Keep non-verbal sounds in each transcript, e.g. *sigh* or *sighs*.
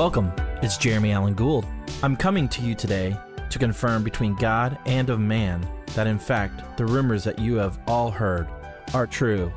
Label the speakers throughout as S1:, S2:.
S1: Welcome, it's Jeremy Allen Gould. I'm coming to you today to confirm between God and of man that in fact the rumors that you have all heard are true.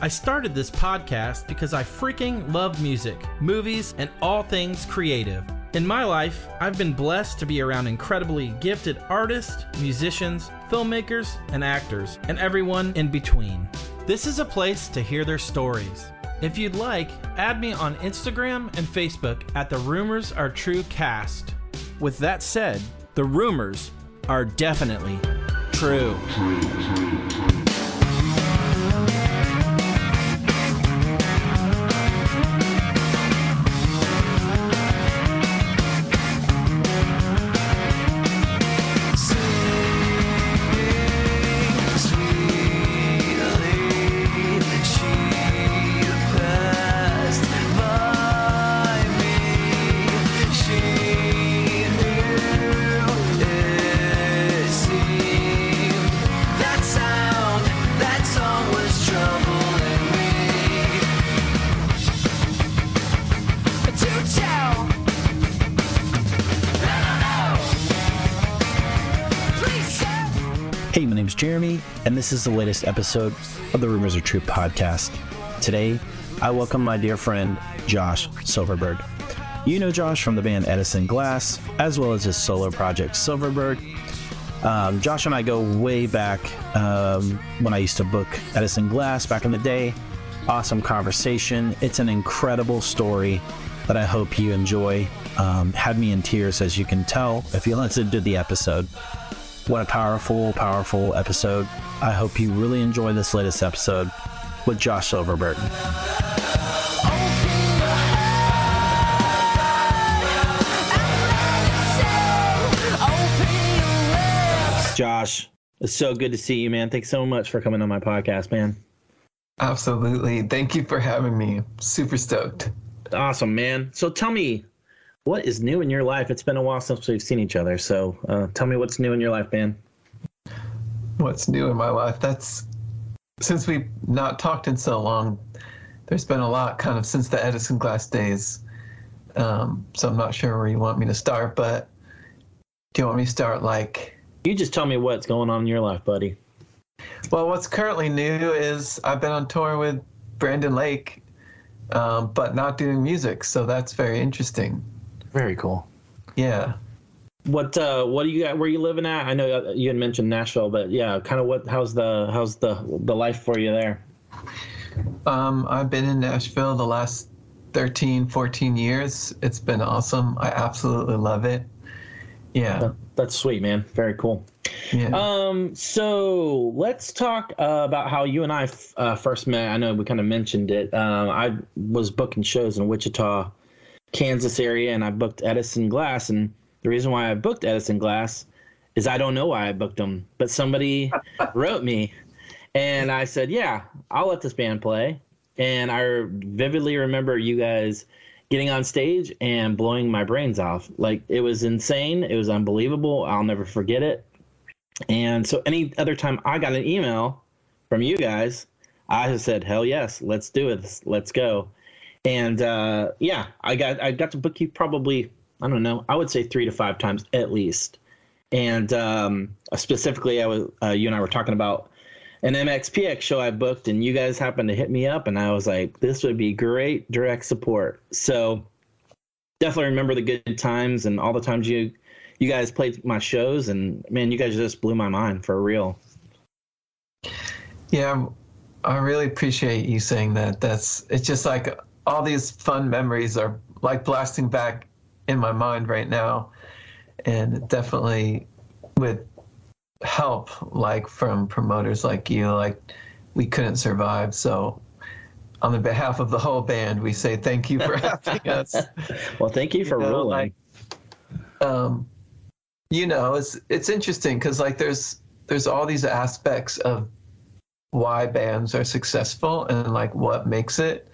S1: I started this podcast because I freaking love music, movies, and all things creative. In my life, I've been blessed to be around incredibly gifted artists, musicians, filmmakers, and actors, and everyone in between. This is a place to hear their stories. If you'd like, add me on Instagram and Facebook at the Rumors Are True Cast. With that said, the rumors are definitely true.
S2: That
S3: this is the latest episode of the Rumors Are True podcast. Today, I welcome my dear friend, Josh Silverberg. You know Josh from the band Edison Glass, as well as his solo project Silverberg. Um, Josh and I go way back um, when I used to book Edison Glass back in the day. Awesome conversation. It's an incredible story that I hope you enjoy. Um, had me in tears, as you can tell if you *laughs* listened to the episode. What a powerful, powerful episode. I hope you really enjoy this latest episode with Josh Silverberg. Josh, it's so good to see you, man. Thanks so much for coming on my podcast, man.
S4: Absolutely. Thank you for having me. Super stoked.
S3: Awesome, man. So tell me, what is new in your life? It's been a while since we've seen each other. So uh, tell me what's new in your life, man.
S4: What's new in my life? That's since we've not talked in so long, there's been a lot kind of since the Edison Glass days. Um, so I'm not sure where you want me to start, but do you want me to start like
S3: You just tell me what's going on in your life, buddy.
S4: Well, what's currently new is I've been on tour with Brandon Lake, um, but not doing music. So that's very interesting.
S3: Very cool.
S4: Yeah.
S3: What uh, what do you got? Where you living at? I know uh, you had mentioned Nashville, but yeah, kind of what? How's the how's the the life for you there?
S4: Um, I've been in Nashville the last 13, 14 years. It's been awesome. I absolutely love it. Yeah.
S3: That- That's sweet, man. Very cool.
S4: Yeah.
S3: Um, so let's talk uh, about how you and I f- uh, first met. I know we kind of mentioned it. Um, I was booking shows in Wichita, Kansas area, and I booked Edison Glass. And the reason why I booked Edison Glass is I don't know why I booked them, but somebody *laughs* wrote me, and I said, "Yeah, I'll let this band play." And I vividly remember you guys getting on stage and blowing my brains off. Like it was insane. It was unbelievable. I'll never forget it. And so any other time I got an email from you guys, I just said, "Hell yes, let's do it. Let's go." And uh, yeah, I got I got to book you probably I don't know I would say three to five times at least. And um, specifically, I was uh, you and I were talking about an MXPX show I booked, and you guys happened to hit me up, and I was like, "This would be great direct support." So definitely remember the good times and all the times you you guys played my shows, and man, you guys just blew my mind for real.
S4: Yeah, I really appreciate you saying that. That's it's just like all these fun memories are like blasting back in my mind right now, and definitely with help like from promoters like you, like we couldn't survive. So, on the behalf of the whole band, we say thank you for *laughs* having us.
S3: Well, thank you for
S4: know,
S3: rolling.
S4: like, um, you know, it's it's interesting because like there's there's all these aspects of why bands are successful and like what makes it.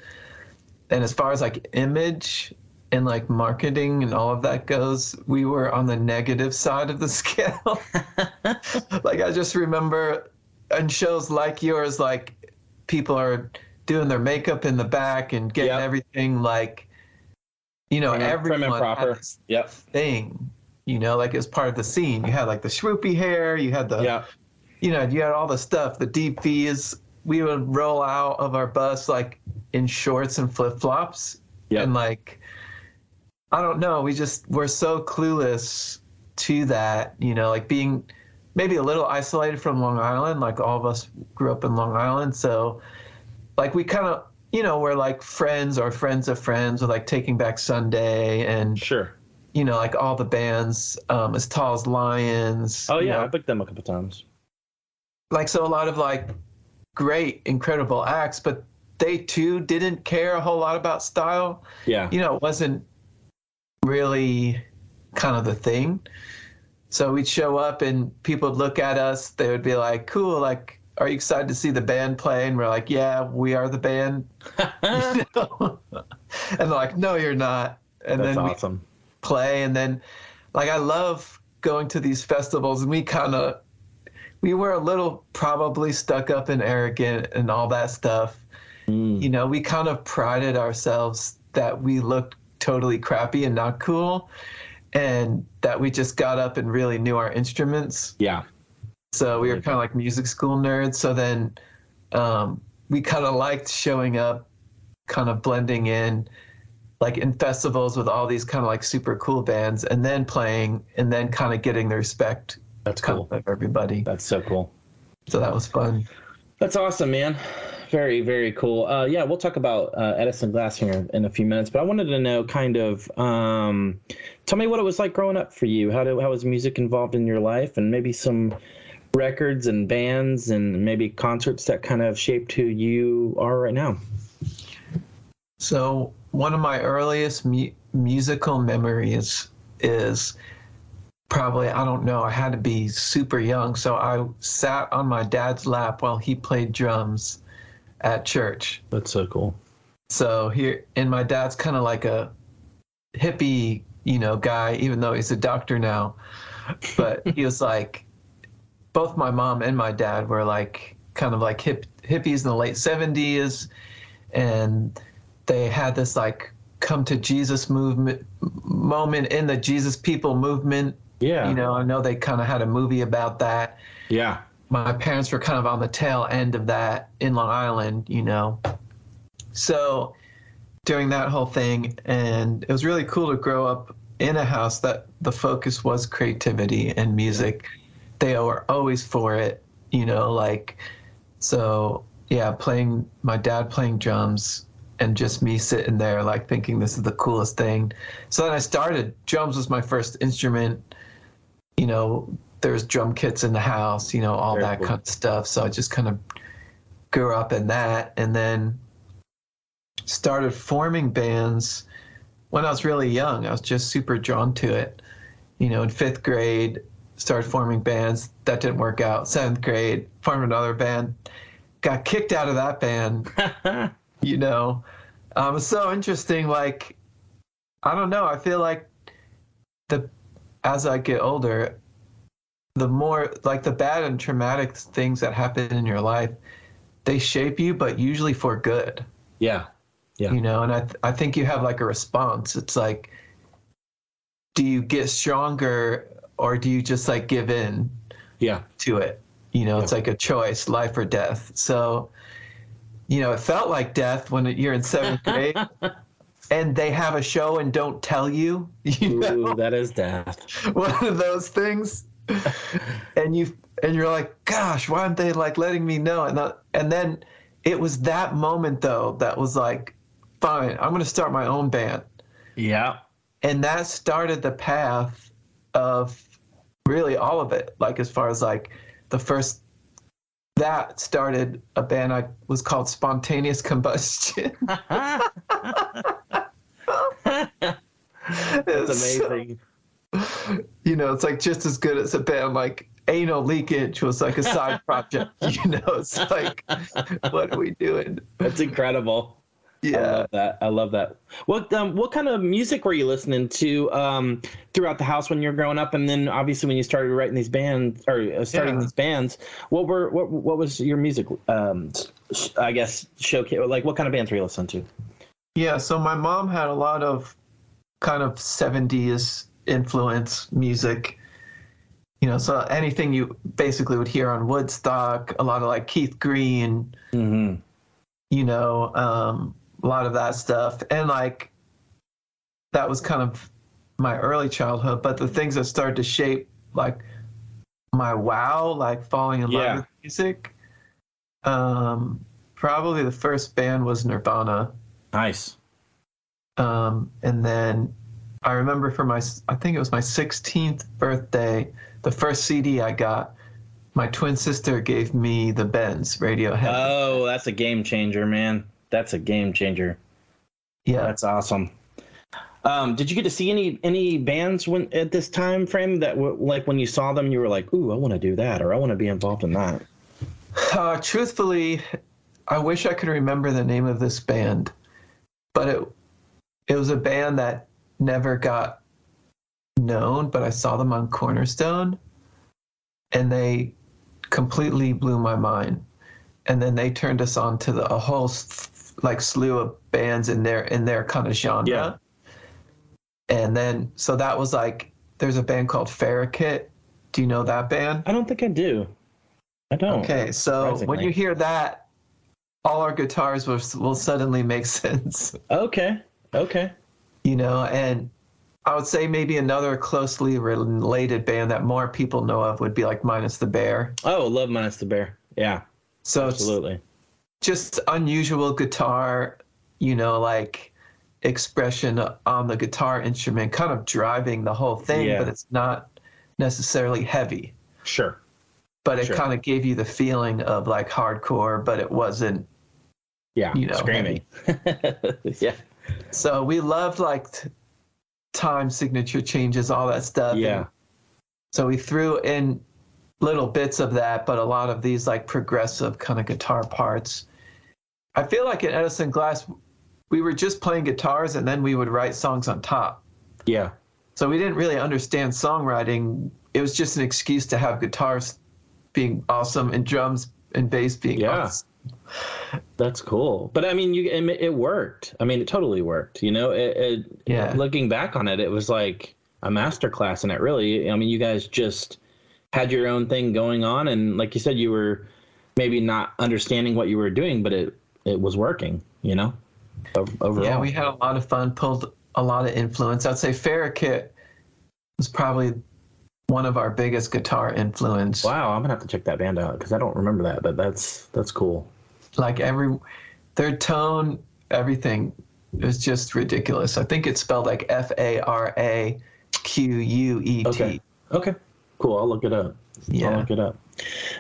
S4: And as far as like image and like marketing and all of that goes, we were on the negative side of the *laughs* scale. *laughs* like I just remember on shows like yours, like people are doing their makeup in the back and getting
S3: Yep.
S4: everything like you know, mm-hmm.
S3: Prim and-
S4: everyone
S3: prim and proper. Yep.
S4: thing. You know, like it was part of the scene. You had like the swoopy hair. You had the,
S3: Yeah.
S4: you know, you had all the stuff. The deep V's. We would roll out of our bus like in shorts and flip flops.
S3: Yep.
S4: And like, I don't know. We just we're so clueless to that. You know, like being maybe a little isolated from Long Island. Like all of us grew up in Long Island, so like we kind of you know we're like friends or friends of friends with like Taking Back Sunday and
S3: Sure.
S4: you know like all the bands um, as tall as lions.
S3: Oh
S4: you
S3: yeah,
S4: know,
S3: I booked them a couple times.
S4: like so a lot of like great incredible acts, but they too didn't care a whole lot about style.
S3: Yeah.
S4: you know, it wasn't really kind of the thing. So we'd show up and people would look at us. They would be like, cool, like, are you excited to see the band play? And we're like, yeah, we are the band. You *laughs* know? *laughs* and they're like, no, you're not. And
S3: That's
S4: then we
S3: awesome.
S4: play. And then, like, I love going to these festivals and we kind of, we were a little probably stuck up and arrogant and all that stuff
S3: Mm.
S4: you know, we kind of prided ourselves that we looked totally crappy and not cool, and that we just got up and really knew our instruments.
S3: Yeah.
S4: So we were kind of like music school nerds. So then um, we kind of liked showing up, kind of blending in, like in festivals with all these kind of like super cool bands, and then playing, and then kind of getting the respect
S3: That's cool.
S4: of everybody.
S3: That's so cool.
S4: So that was fun.
S3: That's awesome, man. Very, very cool. Uh, yeah, we'll talk about uh, Edison Glass here in a few minutes, but I wanted to know kind of um, tell me what it was like growing up for you. How, did, how was music involved in your life, and maybe some records and bands and maybe concerts that kind of shaped who you are right now.
S4: So one of my earliest mu- musical memories is probably I don't know I had to be super young so I sat on my dad's lap while he played drums at church.
S3: That's so cool.
S4: So here and my dad's kind of like a hippie, you know, guy even though he's a doctor now. But he was *laughs* like both my mom and my dad were like kind of like hip hippies in the late 70s and they had this like come to Jesus movement moment in the Jesus people movement.
S3: Yeah.
S4: You know, I know they kind of had a movie about that.
S3: Yeah.
S4: My parents were kind of on the tail end of that in Long Island, you know. So during that whole thing, and it was really cool to grow up in a house that the focus was creativity and music. They were always for it, you know, like, so yeah, playing, my dad playing drums and just me sitting there, like thinking this is the coolest thing. So then I started, drums was my first instrument, you know, there's drum kits in the house, you know, all
S3: Very
S4: that
S3: cool.
S4: kind of stuff. So I just kind of grew up in that. And then started forming bands when I was really young. I was just super drawn to it. You know, in fifth grade, started forming bands. That didn't work out. Seventh grade, formed another band. Got kicked out of that band. *laughs* you know, um, it's so interesting. Like, I don't know. I feel like the as I get older, the more like the bad and traumatic things that happen in your life, they shape you, but usually for good
S3: yeah. Yeah.
S4: you know and I, th- I think you have like a response it's like do you get stronger or do you just like give in
S3: Yeah.
S4: to it you know it's like a choice life or death so you know it felt like death when you're in seventh *laughs* grade and they have a show and don't tell you *laughs* you know
S3: Ooh, that is death. *laughs*
S4: one of those things and you and you're like gosh why aren't they like letting me know and that, and then it was that moment though that was like fine i'm going to start my own band
S3: Yeah.
S4: and that started the path of really all of it like as far as like the first that started a band i was called spontaneous combustion *laughs*
S3: That's *laughs*
S4: It's so-
S3: amazing. *laughs*
S4: you know, it's like just as good as a band like Anal Leakage was like a side *laughs* project. You know, it's like, what are we doing?
S3: That's incredible.
S4: Yeah, I
S3: love that. I love that. What um, what kind of music were you listening to um, throughout the house when you were growing up, and then obviously when you started writing these bands or uh, starting
S4: Yeah.
S3: these bands? What were what what was your music? Um, sh- I guess showcase like what kind of bands were you listening to?
S4: Yeah. So my mom had a lot of kind of 70s influence music. You know, so anything you basically would hear on Woodstock, a lot of like Keith Green,
S3: Mm-hmm.
S4: you know, um, a lot of that stuff. And like, that was kind of my early childhood. But the things that started to shape like my wow, like falling in love
S3: Yeah.
S4: with music, um, probably the first band was Nirvana.
S3: Nice.
S4: Um, and then I remember for my, I think it was my 16th birthday, the first CD I got, my twin sister gave me the Bends Radiohead.
S3: Oh, that's a game changer, man. That's a game changer.
S4: yeah.
S3: That's awesome. Um, did you get to see any any bands when at this time frame that were like when you saw them you were like, "Ooh, I want to do that," or "I want to be involved in that"?
S4: Uh, truthfully, I wish I could remember the name of this band, but it it was a band that never got known. But I saw them on Cornerstone, and they completely blew my mind. And then they turned us on to the, a whole like slew of bands in their in their kind of genre.
S3: Yeah.
S4: And then so that was like there's a band called Faraquet. Do you know that band?
S3: I don't think I do. I don't.
S4: Okay, so when you hear that, all our guitars will, will suddenly make *laughs* sense,
S3: Okay. Okay.
S4: You know. And I would say maybe another closely related band that more people know of would be like Minus the Bear.
S3: Oh, love minus the bear. Yeah,
S4: So
S3: absolutely.
S4: just unusual guitar, you know, like expression on the guitar instrument, kind of driving the whole thing,
S3: Yeah.
S4: but it's not necessarily heavy.
S3: Sure.
S4: But it
S3: Sure.
S4: kind of gave you the feeling of like hardcore, but it wasn't
S3: Yeah.
S4: You know,
S3: screaming. *laughs* yeah.
S4: So we loved like t- time signature changes, all that stuff.
S3: Yeah.
S4: And so we threw in little bits of that, but a lot of these like progressive kind of guitar parts. I feel like in Edison Glass, we were just playing guitars and then we would write songs on top.
S3: Yeah.
S4: So we didn't really understand songwriting. It was just an excuse to have guitars being awesome and drums and bass being
S3: Yeah.
S4: awesome.
S3: That's cool. But I mean, you it, it worked. I mean, it totally worked. You know, it, it
S4: Yeah.
S3: looking back on it, it was like a masterclass in it. Really, I mean, you guys just had your own thing going on, and like you said, you were maybe not understanding what you were doing, but it it was working. You know, overall.
S4: Yeah, we had a lot of fun, pulled a lot of influence. I'd say Faraquet was probably one of our biggest guitar influence.
S3: Wow, I'm gonna have to check that band out because I don't remember that, but that's that's cool.
S4: Like every their tone, everything is just ridiculous. I think it's spelled like F A R A Q U E T.
S3: Okay. Okay. Cool. I'll look it up. I'll
S4: Yeah.
S3: look it up.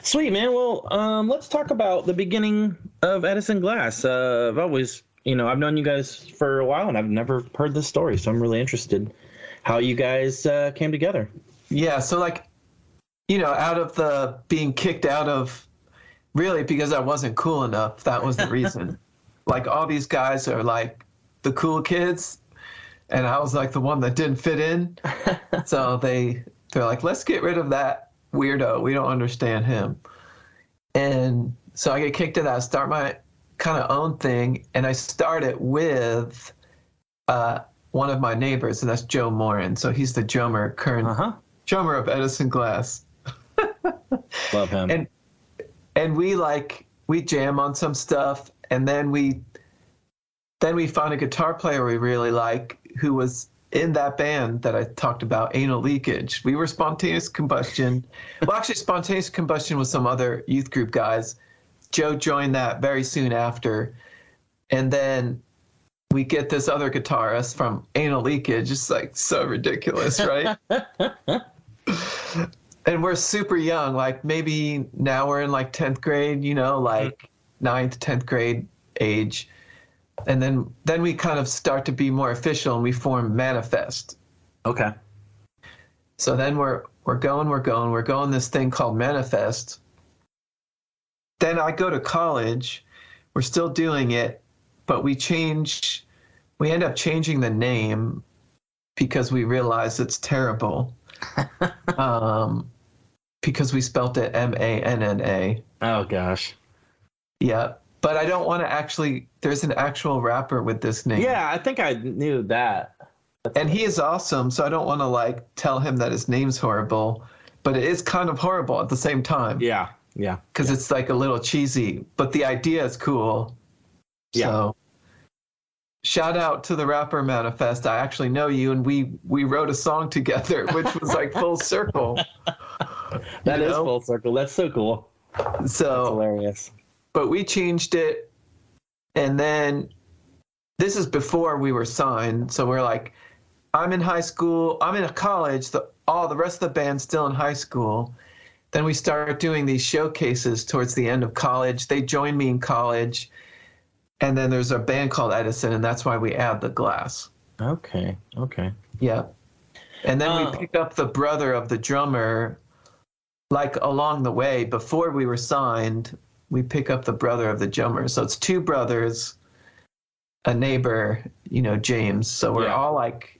S3: Sweet man. Well, um, let's talk about the beginning of Edison Glass. Uh, I've always, you know, I've known you guys for a while, and I've never heard this story, so I'm really interested how you guys uh, came together.
S4: Yeah, so like, you know, out of the being kicked out of, really because I wasn't cool enough. That was the reason. *laughs* like all these guys are like the cool kids, and I was like the one that didn't fit in. *laughs* so they they're like, let's get rid of that weirdo. We don't understand him. And so I get kicked out. I start my kind of own thing, and I start it with uh, one of my neighbors, and that's Joe Morin. So he's the drummer, current
S3: Uh huh.
S4: drummer of Edison Glass.
S3: Love him. *laughs*
S4: And and we like we jam on some stuff and then we then we found a guitar player we really like who was in that band that I talked about, Anal Leakage. We were spontaneous combustion. well actually spontaneous combustion was some other youth group guys. Joe joined that very soon after. And then we get this other guitarist from Anal Leakage. It's like so ridiculous, right? *laughs* and we're super young like maybe now we're in like 10th grade you know like ninth 10th grade age. And then then we kind of start to be more official and we form Manafest.
S3: Okay.
S4: so then we're we're going we're going we're going this thing called Manafest. Then i go to college. We're still doing it but we change we end up changing the name because we realize it's terrible. *laughs* Um, because we spelt it m-a-n-n-a
S3: Oh gosh.
S4: yeah but i don't want to actually there's an actual rapper with this name
S3: Yeah, I think I knew that.
S4: and he is awesome. So I don't want to like tell him that his name's horrible, but it is kind of horrible at the same time.
S3: Yeah, yeah,
S4: because it's like a little cheesy, but the idea is cool.
S3: Yeah.
S4: So shout out to the rapper Manafest. I actually know you, and we we wrote a song *laughs* together, which was like full circle. *laughs* *laughs*
S3: that
S4: You
S3: is
S4: know?
S3: full circle. That's so cool. That's
S4: So,
S3: hilarious.
S4: but we changed it, and then this is before we were signed. So we're like, I'm in high school. I'm in a college. The all the rest of the band's still in high school. Then we start doing these showcases towards the end of college. They join me in college. And then there's a band called Edison, and that's why we add the glass.
S3: Okay, okay.
S4: Yeah. And then
S3: Oh.
S4: we uh. pick up the brother of the drummer, like along the way before we were signed. We pick up the brother of the drummer. So it's two brothers, a neighbor, you know, James. So we're
S3: Yeah.
S4: all like,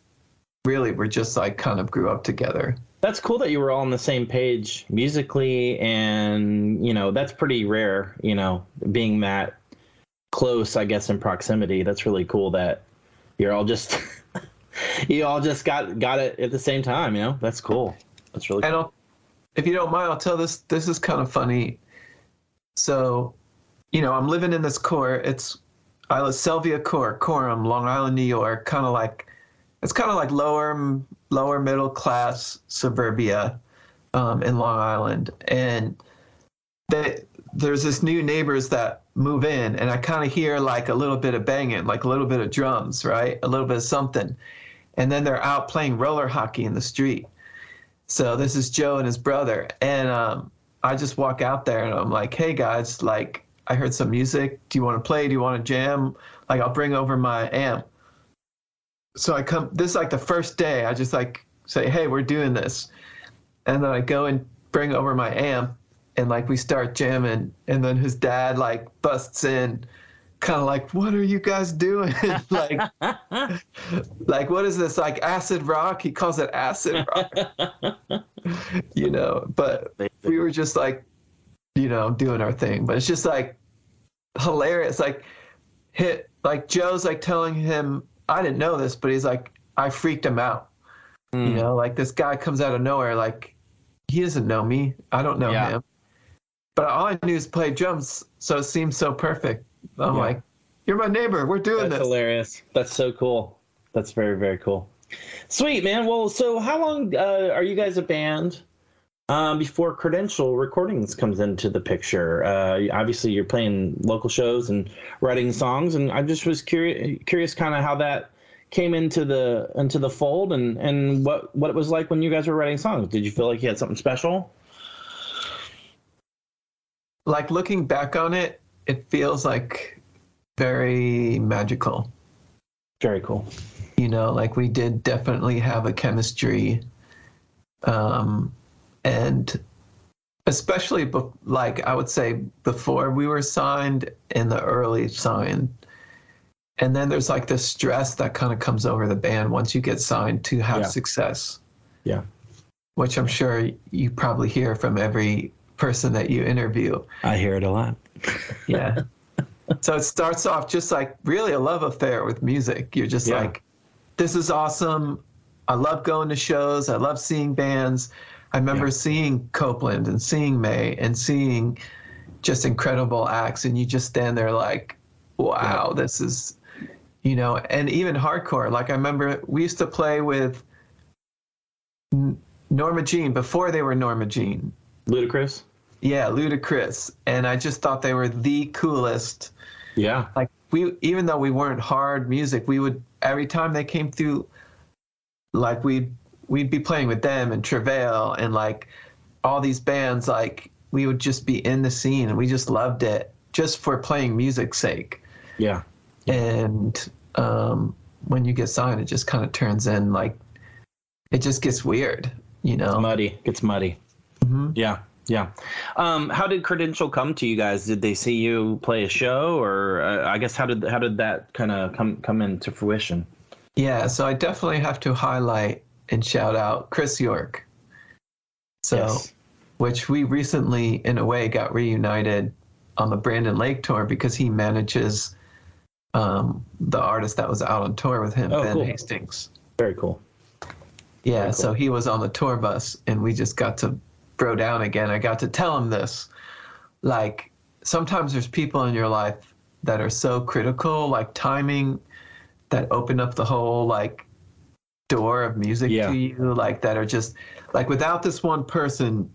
S4: really, we're just like kind of grew up together.
S3: That's cool that you were all on the same page musically, and you know that's pretty rare. You know, being that close, I guess, in proximity. That's really cool that you're all just *laughs* you all just got got it at the same time. You know, that's cool. That's really cool.
S4: If you don't mind, I'll tell this. This is kind of funny. So, you know, I'm living in this court. It's I live Selvia Court, Coram, Long Island, New York. Kind of like it's kind of like lower lower middle class suburbia um, in Long Island, and they, there's this new neighbors that move in, and I kind of hear like a little bit of banging, like a little bit of drums, right, a little bit of something, and then they're out playing roller hockey in the street. So this is Joe and his brother, and um, I just walk out there and I'm like, "Hey guys, like I heard some music. Do you want to play? Do you want to jam? Like I'll bring over my amp." So I come. This is like the first day. I just like say, "Hey, we're doing this," and then I go and bring over my amp, and like we start jamming, and then his dad like busts in. Kind of like, what are you guys doing? *laughs* like, like what is this? Like acid rock? He calls it acid rock *laughs* you know but we were just like you know doing our thing but it's just like hilarious like hit like joe's like telling him i didn't know this but he's like i freaked him out you
S3: Mm.
S4: know like this guy comes out of nowhere like he doesn't know me i don't know
S3: Yeah.
S4: him but all i knew is play drums so it seemed so perfect i'm
S3: Yeah.
S4: like you're my neighbor we're doing this.
S3: That's
S4: this
S3: hilarious. That's so cool. That's very very cool. Sweet man. Well, so how long uh, are you guys a band? Um, before Credential Recordings comes into the picture, uh, obviously you're playing local shows and writing songs, and I just was curious, curious, kind of how that came into the into the fold, and and what what it was like when you guys were writing songs. Did you feel like you had something special?
S4: like looking back on it it feels like very magical
S3: Very cool.
S4: you know like we did definitely have a chemistry um and especially be- like i would say before we were signed in the early sign and then there's like this stress that kind of comes over the band once you get signed to have
S3: Yeah.
S4: success
S3: Yeah.
S4: which i'm sure you probably hear from every person that you interview
S3: I hear it a lot.
S4: yeah. *laughs* so it starts off just like really a love affair with music. You're just
S3: Yeah.
S4: like, this is awesome. I love going to shows. I love seeing bands. I remember
S3: Yeah.
S4: seeing Copeland and seeing Mae and seeing just incredible acts. And you just stand there like, wow, this is, you know, and even hardcore. Like I remember we used to play with Norma Jean before they were Norma Jean.
S3: Luti-Kriss.
S4: Yeah, Luti-Kriss. And I just thought they were the coolest.
S3: Yeah.
S4: Like we even though we weren't hard music, we would every time they came through like we'd we'd be playing with them and Travail and like all these bands like we would just be in the scene and we just loved it just for playing music's sake.
S3: Yeah.
S4: And um when you get signed it just kind of turns in like it just gets weird, you know.
S3: Muddy. Gets muddy.
S4: Mhm.
S3: Yeah, yeah. Um, how did Credential come to you guys? Did they see you play a show, or uh, I guess how did how did that kind of come come into fruition?
S4: Yeah, so I definitely have to highlight and shout out Chris York. So,
S3: Yes.
S4: which we recently, in a way, got reunited on the Brandon Lake tour because he manages um, the artist that was out on tour with him,
S3: Oh,
S4: Ben
S3: cool.
S4: Hastings.
S3: Very cool.
S4: Yeah,
S3: cool.
S4: so he was on the tour bus and we just got to bro down again. I got to tell him this. Like sometimes there's people in your life that are so critical, like timing, that open up the whole like door of music
S3: Yeah.
S4: to you, like that are just like without this one person,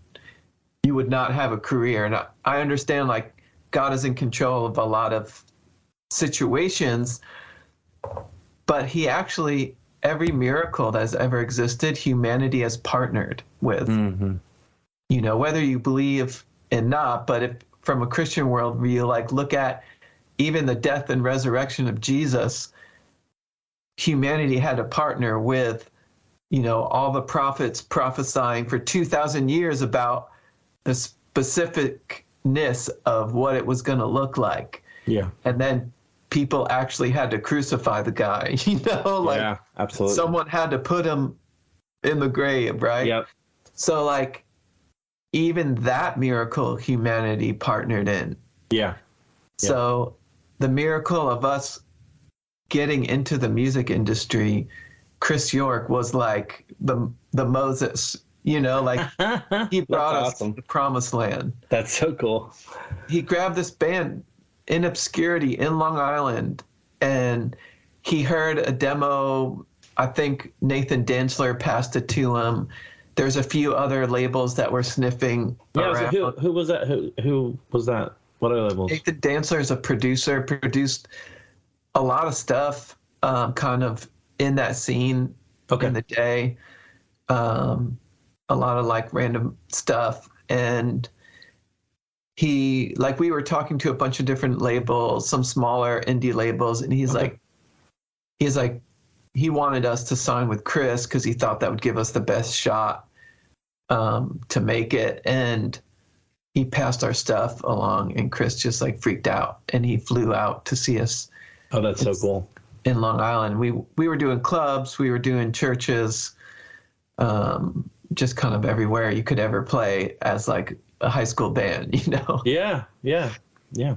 S4: you would not have a career. And I, I understand like God is in control of a lot of situations, but he actually every miracle that has ever existed, humanity has partnered with.
S3: Mm-hmm.
S4: You know, whether you believe in not, but if from a Christian worldview, like look at even the death and resurrection of Jesus, humanity had to partner with, you know, all the prophets prophesying for 2,000 years about the specificness of what it was going to look like.
S3: Yeah.
S4: And then people actually had to crucify the guy, *laughs* you know, like
S3: yeah. Absolutely.
S4: someone had to put him in the grave, right?
S3: Yep.
S4: So like even that miracle humanity partnered in.
S3: Yeah.
S4: So the miracle of us getting into the music industry, Chris York was like the the Moses, you know, like *laughs* he brought us
S3: awesome.
S4: to the promised land.
S3: That's so cool.
S4: He grabbed this band in obscurity in Long Island and he heard a demo. I think Nathan Dantzler passed it to him. There's a few other labels that were sniffing
S3: Yeah. So who who was that? Who who was that? What are labels?
S4: The Dancer is a producer, produced a lot of stuff um, kind of in that scene
S3: Okay.
S4: in the day. Um, a lot of like random stuff. And he, like, we were talking to a bunch of different labels, some smaller indie labels, and he's
S3: Okay.
S4: like, he's like, he wanted us to sign with Chris because he thought that would give us the best shot um, to make it. And he passed our stuff along, and Chris just like freaked out, and he flew out to see us
S3: Oh, that's so cool.
S4: in Long Island. We we were doing clubs, we were doing churches, um, just kind of everywhere you could ever play as like a high school band, *laughs* you know.
S3: Yeah. Yeah. Yeah.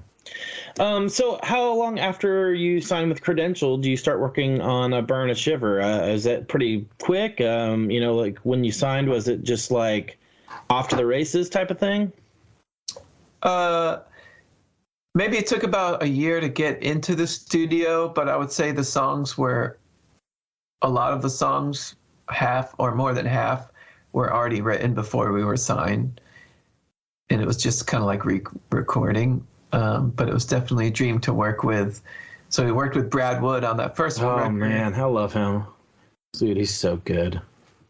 S3: Um, so how long after you sign with Credential do you start working on a Burn a Shiver? Uh, is that pretty quick? Um, you know, like when you signed, was it just like off to the races type of thing?
S4: Uh, maybe it took about a year to get into the studio, but I would say the songs were a lot of the songs, half or more than half, were already written before we were signed, and it was just kind of like re- recording. Um, but it was definitely a dream to work with. So we worked with Brad Wood on that first
S3: Oh
S4: record.
S3: man, I love him. Dude, he's so good.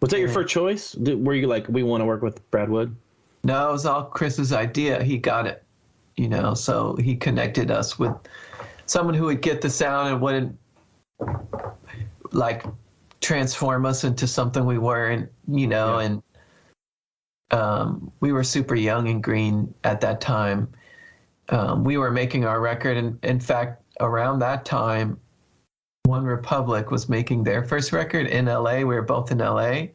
S3: Was that your first choice? Did, were you like, we want to work with Brad Wood?
S4: No, it was all Chris's idea. He got it, you know. So he connected us with someone who would get the sound and wouldn't like transform us into something we weren't, you know.
S3: Yeah.
S4: And um, we were super young and green at that time. Um, we were making our record, and in fact, around that time, One Republic was making their first record in LA. We were both in LA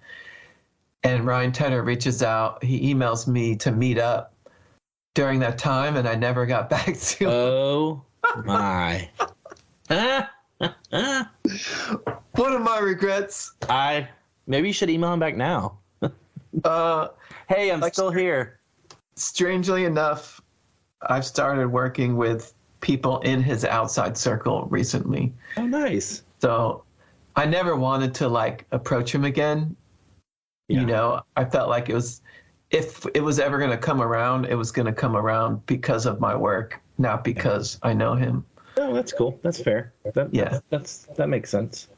S4: and Ryan Tedder reaches out. He emails me to meet up during that time, and I never got *laughs* back to him.
S3: Oh my. *laughs*
S4: One of my regrets.
S3: I maybe you should email him back now.
S4: Uh,
S3: Hey, I'm
S4: Like-
S3: still here.
S4: strangely enough, I've started working with people in his outside circle recently.
S3: Oh, nice.
S4: So I never wanted to like approach him again.
S3: Yeah.
S4: You know, I felt like it was, if it was ever going to come around, it was going to come around because of my work, not because I know him.
S3: Oh, that's cool. That's fair. That,
S4: Yeah.
S3: that's that makes sense.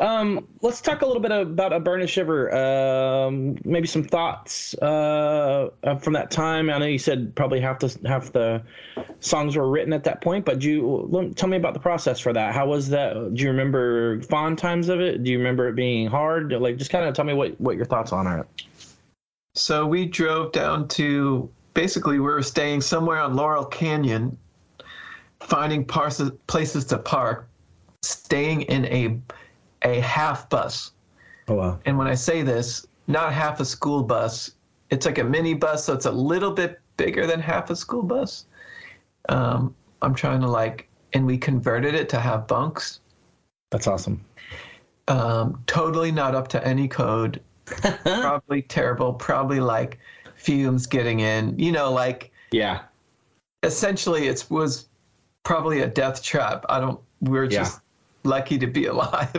S3: Um, let's talk a little bit about a burn and shiver. Um, maybe some thoughts uh, uh, from that time. I know you said probably half the half the songs were written at that point, but do you tell me about the process for that. How was that? Do you remember fond times of it? Do you remember it being hard? Like, just kind of tell me what what your thoughts on it.
S4: So we drove down to basically we were staying somewhere on Laurel Canyon, finding parses, places to park, staying in a a half bus.
S3: Oh wow.
S4: And when I say this, not half a school bus. It's like a mini bus, so it's a little bit bigger than half a school bus. Um, I'm trying to like, and we converted it to have bunks.
S3: That's awesome.
S4: Um, totally not up to any code. *laughs* probably terrible. Probably like fumes getting in. You know, like
S3: Yeah.
S4: essentially it was probably a death trap. I don't. We're
S3: Yeah.
S4: just lucky to be *laughs* alive.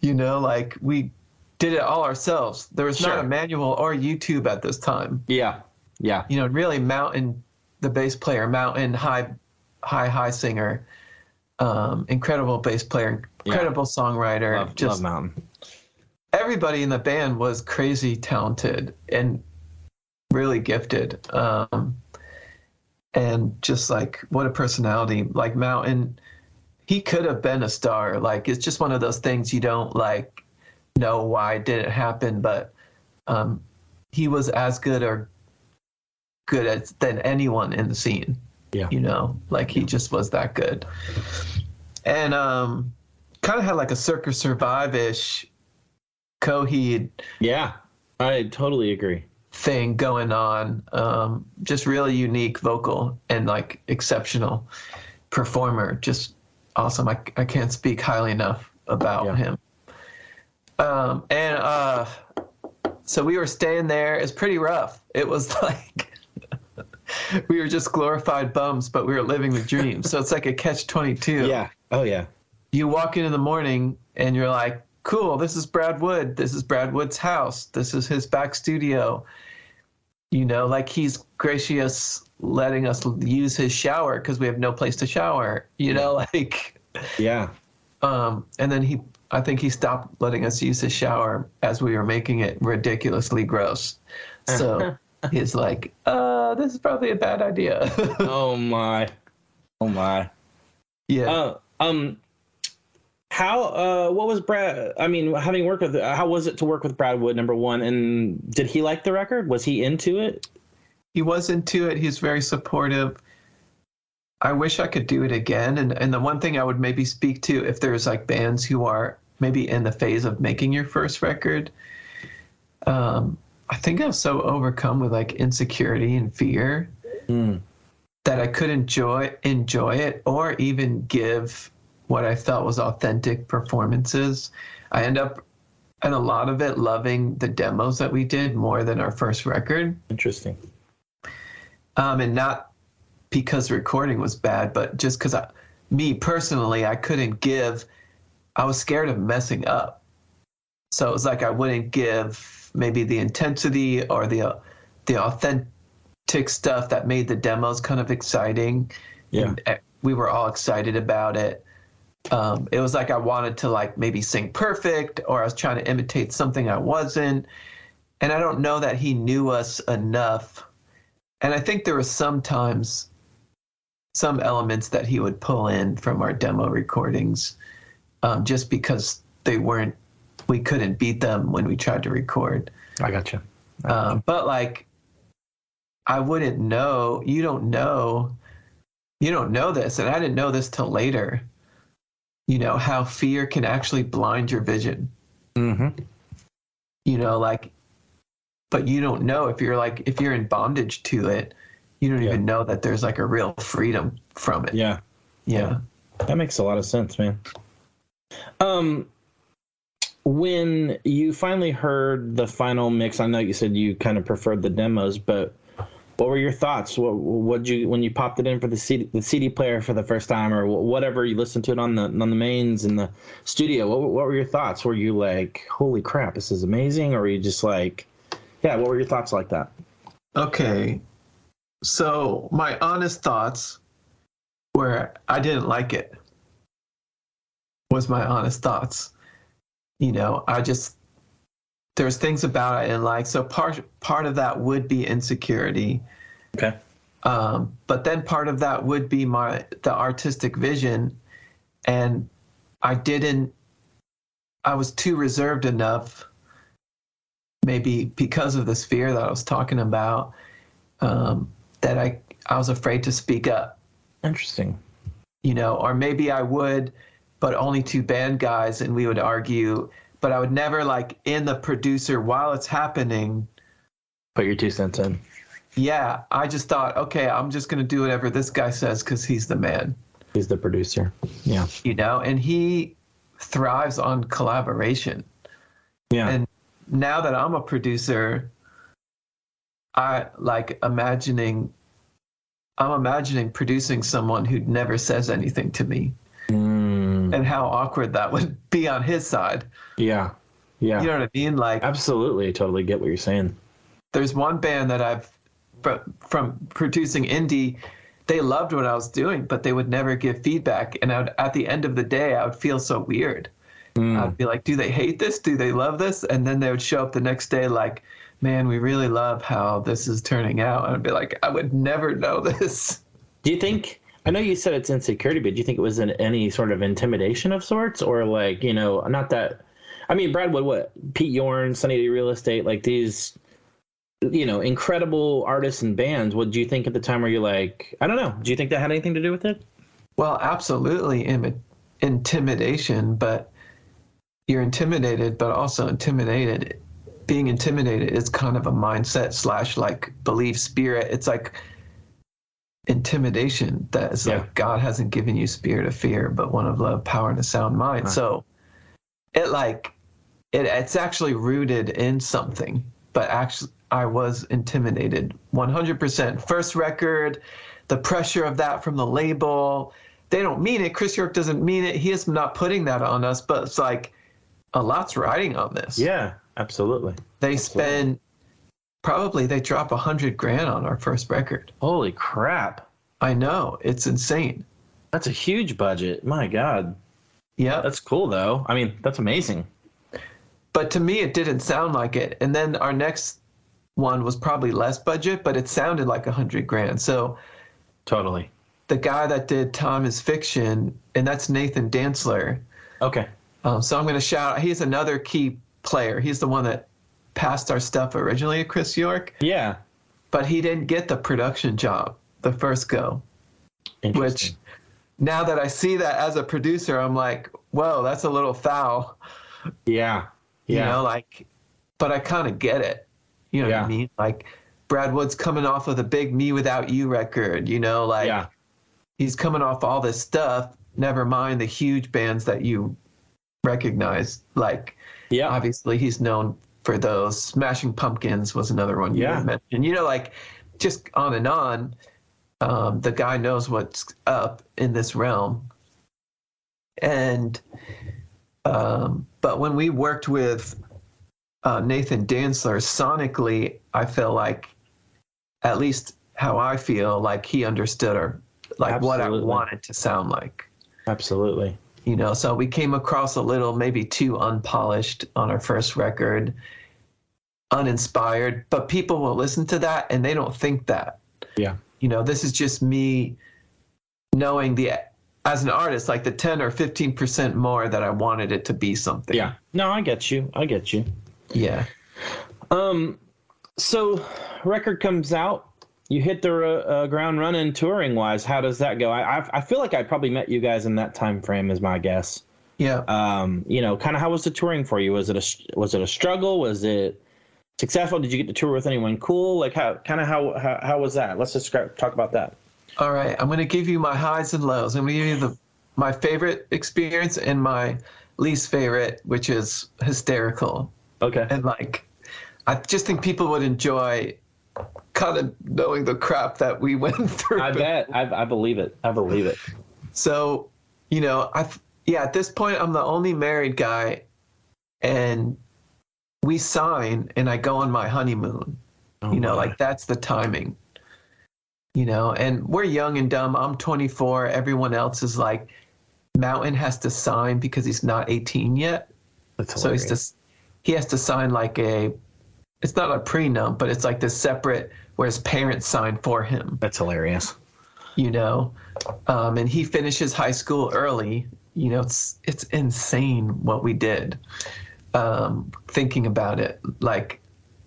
S4: you know, like we did it all ourselves. There was
S3: Sure.
S4: not a manual or YouTube at this time.
S3: Yeah. Yeah.
S4: You know, really Mountain, the bass player, Mountain, high, high, high singer, um, incredible bass player,
S3: Yeah.
S4: incredible songwriter.
S3: Love,
S4: just
S3: love Mountain.
S4: everybody in the band was crazy talented and really gifted. Um, and just like what a personality! Like Mountain, he could have been a star. Like it's just one of those things you don't like know why it didn't happen, but um, he was as good or good as than anyone in the scene.
S3: Yeah.
S4: you know, like he just was that good. And um, kind of had like a Circa Survive ish Coheed
S3: Yeah. I totally agree.
S4: thing going on. Um, just really unique vocal and like exceptional performer. Just awesome. I, I can't speak highly enough about
S3: Yeah.
S4: him. Um, and uh, so we were staying there. It's pretty rough. It was *laughs* like we were just glorified bums, but we were living the dream. so it's like a catch 22
S3: Yeah. Oh yeah.
S4: you walk in in the morning and you're like, cool, this is Brad Wood. This is Brad Wood's house. This is his back studio. You know, like he's gracious letting us use his shower because we have no place to shower. You know, *laughs* like,
S3: Yeah.
S4: um, and then he, I think he stopped letting us use his shower as we were making it ridiculously gross. So *laughs* he's like, uh, this is probably a bad idea. *laughs*
S3: Oh my. Oh my.
S4: yeah.
S3: Uh, um, how? Uh, what was Brad? I mean, having worked with, how was it to work with Brad Wood? Number one, and did he like the record? Was he into it?
S4: he was into it. He's very supportive. I wish I could do it again. And and the one thing I would maybe speak to if there's like bands who are maybe in the phase of making your first record, um, I think I was so overcome with like insecurity and fear
S3: Mm.
S4: that I could enjoy enjoy it or even give what I felt was authentic performances. I end up and a lot of it loving the demos that we did more than our first record
S3: Interesting.
S4: um, and not because recording was bad, but just because me personally, I couldn't give. I was scared of messing up, so it was like I wouldn't give maybe the intensity or the the authentic stuff that made the demos kind of exciting.
S3: Yeah.
S4: And, uh, we were all excited about it. Um, it was like I wanted to like maybe sing perfect, or I was trying to imitate something I wasn't. And I don't know that he knew us enough and I think there were sometimes some elements that he would pull in from our demo recordings, um, just because they weren't, we couldn't beat them when we tried to record.
S3: I got you.
S4: Um, but like, I wouldn't know. You don't know. You don't know this, and I didn't know this till later. You know how fear can actually blind your vision.
S3: Mm-hmm.
S4: You know, like, but you don't know if you're like if you're in bondage to it. You don't
S3: Yeah.
S4: even know that there's like a real freedom from it.
S3: Yeah.
S4: Yeah.
S3: That makes a lot of sense, man. Um, when you finally heard the final mix, I know you said you kind of preferred the demos, but what were your thoughts? What what you when you popped it in for the CD the CD player for the first time, or whatever you listened to it on the on the mains in the studio? What what were your thoughts? Were you like, holy crap, this is amazing, or were you just like, yeah? What were your thoughts like that?
S4: Okay. So my honest thoughts were I didn't like it. Was my honest thoughts. You know, I just there's things about it didn't like. So part part of that would be insecurity.
S3: Okay.
S4: Um, but then part of that would be my the artistic vision, and I didn't. I was too reserved enough, maybe because of this fear that I was talking about, um, that I I was afraid to speak up.
S3: Interesting.
S4: You know, or maybe I would, but only two band guys, and we would argue. But I would never like in the producer while it's happening
S3: Put your two cents in.
S4: yeah, I just thought, okay, I'm just gonna do whatever this guy says because he's the man,
S3: He's the producer. Yeah.
S4: you know. And he thrives on collaboration.
S3: Yeah.
S4: And now that I'm a producer, I like imagining I'm imagining producing someone who never says anything to me
S3: Mm,
S4: and how awkward that would *laughs* be on his side.
S3: yeah. Yeah.
S4: You know what I mean? Like
S3: Absolutely. Totally get what you're saying.
S4: there's one band that I've fr- from producing indie they loved what I was doing, but they would never give feedback. And I would, at the end of the day, I would feel so weird.
S3: Mm.
S4: I'd be like, do they hate this? Do they love this? And then they would show up the next day like, man, we really love how this is turning out. And I'd be like, I would never know *laughs* this.
S3: Do you think? I know you said it's insecurity, but do you think it was in any sort of intimidation of sorts, or like you know, not that? I mean, Brad Wood, what Pete Yorn, Sunny Day Real Estate, like these, you know, incredible artists and bands. What do you think at the time? Were you're like, I don't know. Do you think that had anything to do with it?
S4: Well, absolutely Im- intimidation, but you're intimidated, but also intimidated. Being intimidated is kind of a mindset slash like belief spirit. It's like intimidation that is
S3: Yeah.
S4: like God hasn't given you spirit of fear, but one of love, power, and a sound mind. So it like it it's actually rooted in something, but actually I was intimidated 100%. First record, the pressure of that from the label. They don't mean it. Chris York doesn't mean it. He is not putting that on us, but it's like a lot's riding on this.
S3: Yeah, absolutely.
S4: They spend probably they drop a hundred grand on our first record.
S3: Holy crap!
S4: I know it's insane.
S3: That's a huge budget. My God,
S4: Yeah,
S3: that's cool though. I mean, that's amazing.
S4: but to me it didn't sound like it. And then our next one was probably less budget, but it sounded like a hundred grand. So
S3: Totally.
S4: the guy that did Time is Fiction, and that's Nathan Dantzler.
S3: Okay.
S4: Um, so I'm going to shout. He's another key player. He's the one that passed our stuff originally at Chris York,
S3: Yeah.
S4: but he didn't get the production job the first go. Which now that I see that as a producer, I'm like, whoa, that's a little foul.
S3: yeah.
S4: You
S3: Yeah.
S4: know, like, but I kind of get it. You know what I mean? Like, Brad Wood's coming off of the big mewithoutYou record. You know, like
S3: yeah.
S4: he's coming off all this stuff. Never mind the huge bands that you recognize. Like,
S3: Yeah.
S4: obviously he's known for those. Smashing Pumpkins was another one you
S3: Yeah.
S4: mentioned. You know, like just on and on. Um, the guy knows what's up in this realm. And um, but when we worked with uh, Nathan Dantzler sonically, I feel like at least how I feel like he understood or like what I wanted to sound like
S3: Absolutely.
S4: You know so we came across a little maybe too unpolished on our first record uninspired but people will listen to that and they don't think that
S3: Yeah.
S4: you know this is just me knowing the as an artist like the 10 or 15% more that i wanted it to be something
S3: Yeah. No, I get you. I get you.
S4: yeah
S3: Um, so record comes out. You hit the uh, ground running touring wise. How does that go? I, I I feel like I probably met you guys in that time frame, is my guess.
S4: yeah
S3: Um, you know, kind of how was the touring for you? Was it a was it a struggle? Was it successful? Did you get to tour with anyone cool? Like how kind of how, how how was that? Let's just talk about that.
S4: all right i'm going to give you my highs and lows i'm going to give you the my favorite experience and my least favorite which is hysterical
S3: Okay.
S4: and like i just think people would enjoy kind of knowing the crap that we went *laughs* through
S3: I bet. I, I believe it. I believe it.
S4: so you know i yeah at this point i'm the only married guy and we sign and i go on my honeymoon
S3: Oh,
S4: you know
S3: my.
S4: like that's the timing you know and we're young and dumb i'm 24 everyone else is like mountain has to sign because he's not 18 yet
S3: That's
S4: so he's just he has to sign like a it's not a prenup but it's like this separate where his parents sign for him
S3: That's hilarious.
S4: you know um, and he finishes high school early you know it's it's insane what we did um, thinking about it like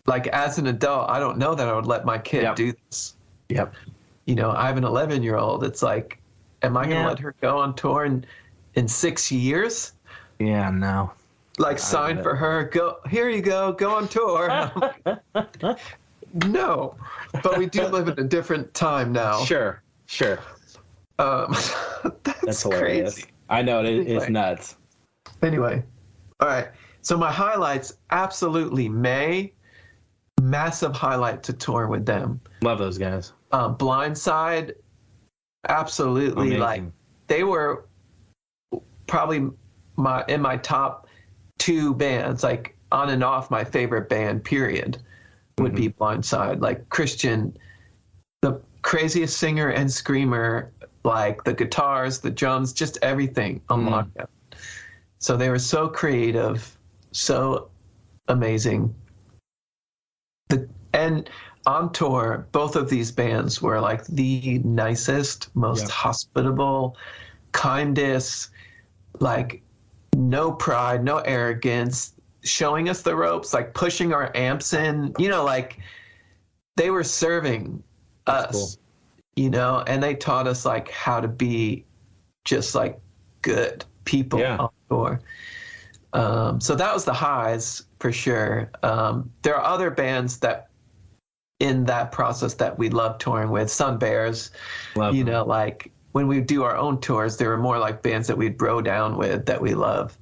S4: like as an adult i don't know that i would let my kid
S3: Yep.
S4: do this
S3: Yep.
S4: you know i have an 11 year old it's like am i going to let her go on tour in, in six years
S3: Yeah. No.
S4: Like sign for her go here you go go on tour *laughs* no but we do live in a different time now
S3: Sure. Sure.
S4: um, *laughs* that's,
S3: That's hilarious.
S4: crazy
S3: I know it is it's
S4: Anyway.
S3: nuts.
S4: Anyway, all right. So my highlights absolutely Mae, massive highlight to tour with them.
S3: Love those guys.
S4: Um, Blindside, absolutely
S3: Amazing.
S4: like they were probably my in my top two bands, like on and off my favorite band. Period would be Blindside. Like Christian, the craziest singer and screamer, like the guitars, the drums, just everything on
S3: Mm.
S4: lockdown. So they were so creative, so amazing. The and on tour, both of these bands were like the nicest, most
S3: Yeah.
S4: hospitable, kindest, like no pride, no arrogance, showing us the ropes, like pushing our amps in, you know, like they were serving us,
S3: cool.
S4: you know, and they taught us like how to be just like good people
S3: Yeah.
S4: on tour. Um, so that was the highs for sure. Um, there are other bands that in that process that we love touring with, Sun Bears,
S3: Love
S4: you
S3: them.
S4: know, like when we do our own tours, there were more like bands that we'd bro down with that we love.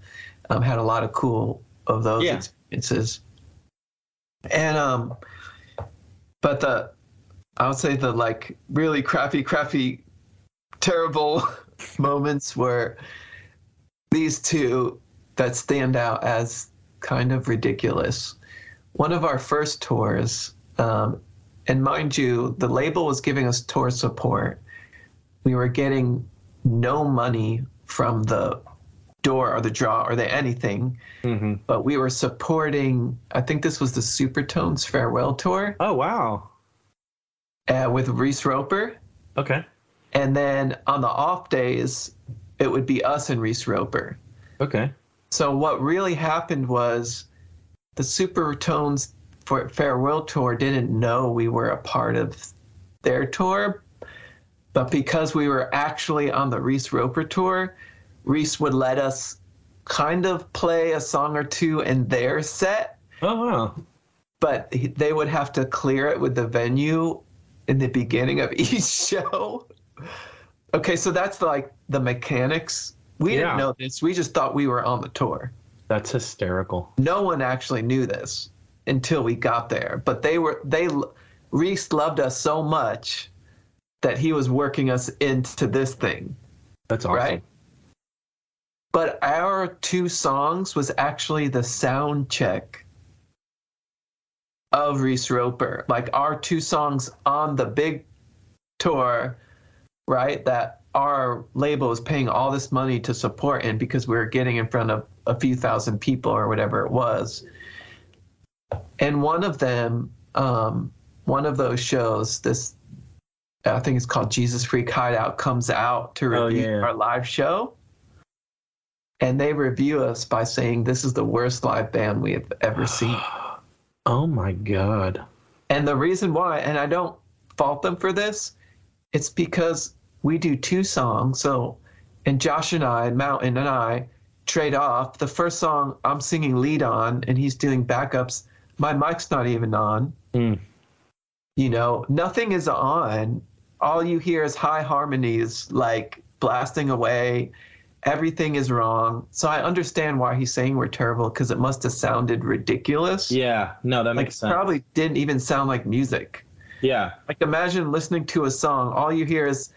S4: Um, had a lot of cool of those
S3: Yeah.
S4: experiences. And um, but the I would say the like really crappy, crappy, terrible *laughs* moments were these two that stand out as kind of ridiculous. One of our first tours, um, and mind you, the label was giving us tour support. We were getting no money from the door or the draw or the anything,
S3: Mhm.
S4: but we were supporting. I think this was the Supertones farewell tour
S3: Oh wow.
S4: uh, with Reese Roper,
S3: Okay.
S4: and then on the off days, it would be us and Reese Roper.
S3: Okay.
S4: So what really happened was the Supertones for farewell tour didn't know we were a part of their tour, but because we were actually on the Reese Roper tour, Reese would let us kind of play a song or two in their set,
S3: Oh wow.
S4: but they would have to clear it with the venue in the beginning of *laughs* each show. Okay, so that's like the mechanics. We
S3: Yeah.
S4: didn't know this. We just thought we were on the tour
S3: That's hysterical.
S4: no one actually knew this until we got there but they were they reese loved us so much that he was working us into this thing
S3: That's awesome.
S4: right? But our two songs was actually the sound check of reese roper. Like our two songs on the big tour right that our label was paying all this money to support in because we were getting in front of a few thousand people or whatever it was. And one of them um, one of those shows this i think it's called jesus freak hideout comes out to
S3: Oh,
S4: review
S3: yeah.
S4: our live show and they review us by saying this is the worst live band we have ever *sighs* seen
S3: Oh my god.
S4: and the reason why, and I don't fault them for this, it's because we do two songs. So, and Josh and I, Mountain and I, trade off. The first song I'm singing lead on, and he's doing backups. My mic's not even on.
S3: Mm.
S4: You know, nothing is on. All you hear is high harmonies like blasting away. Everything is wrong. So I understand why he's saying we're terrible because it must have sounded ridiculous.
S3: Yeah. No, that
S4: Like,
S3: makes sense.
S4: probably didn't even sound like music.
S3: Yeah.
S4: Like imagine listening to a song, all you hear is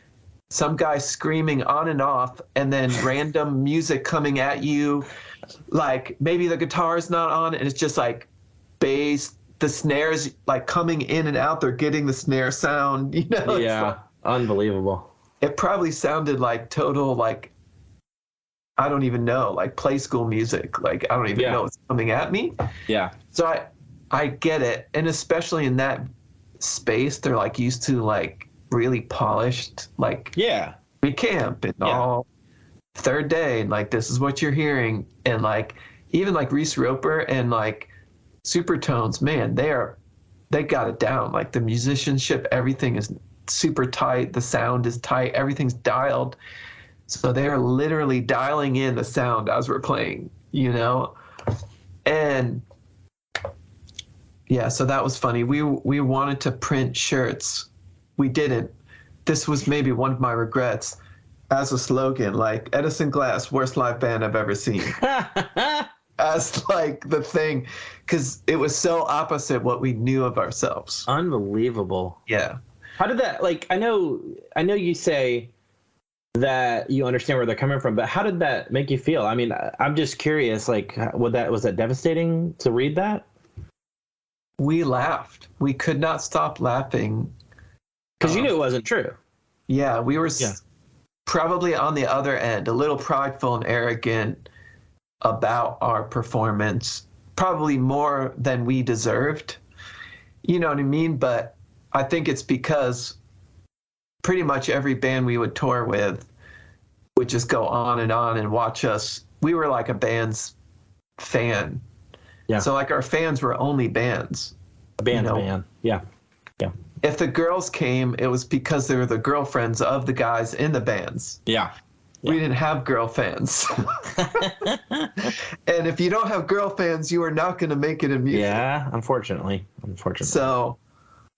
S4: some guy screaming on and off, and then *laughs* random music coming at you. Like maybe the guitar's not on, and it's just like bass. The snares like coming in and out. They're getting the snare sound. *laughs* You know, It's
S3: yeah.
S4: like-
S3: Unbelievable.
S4: it probably sounded like total like I don't even know, like play school music. Like I don't even
S3: Yeah.
S4: know what's coming at me.
S3: Yeah.
S4: So I I get it, and especially in that space, they're like used to like really polished, like
S3: Yeah.
S4: we camp and
S3: Yeah.
S4: all third day, and like this is what you're hearing, and like even like Reese Roper and like Supertones, man, they are they got it down. Like the musicianship, everything is super tight. The sound is tight. Everything's dialed. So they are literally dialing in the sound as we're playing, you know? And yeah, so that was funny. We we wanted to print shirts. We didn't. This was maybe one of my regrets. as a slogan, like Edison Glass, worst live band I've ever seen, *laughs* as like the thing, because it was so opposite what we knew of ourselves.
S3: Unbelievable.
S4: Yeah.
S3: How did that like I know I know you say that you understand where they're coming from, but how did that make you feel? I mean, I'm just curious like what that was that devastating to read that?
S4: We laughed. We could not stop laughing.
S3: Cuz you
S4: Uh,
S3: knew it wasn't true.
S4: Yeah, we were
S3: Yeah.
S4: probably on the other end, a little prideful and arrogant about our performance, probably more than we deserved. You know what I mean? But I think it's because pretty much every band we would tour with would just go on and on and watch us. We were like a band's fan.
S3: Yeah.
S4: So like our fans were only bands.
S3: A band
S4: know.
S3: man. Yeah.
S4: If the girls came, it was because they were the girlfriends of the guys in the bands.
S3: Yeah.
S4: We didn't have girl fans. *laughs* and if you don't have girl fans, you are not going to make it in music.
S3: Yeah, unfortunately. Unfortunately.
S4: So,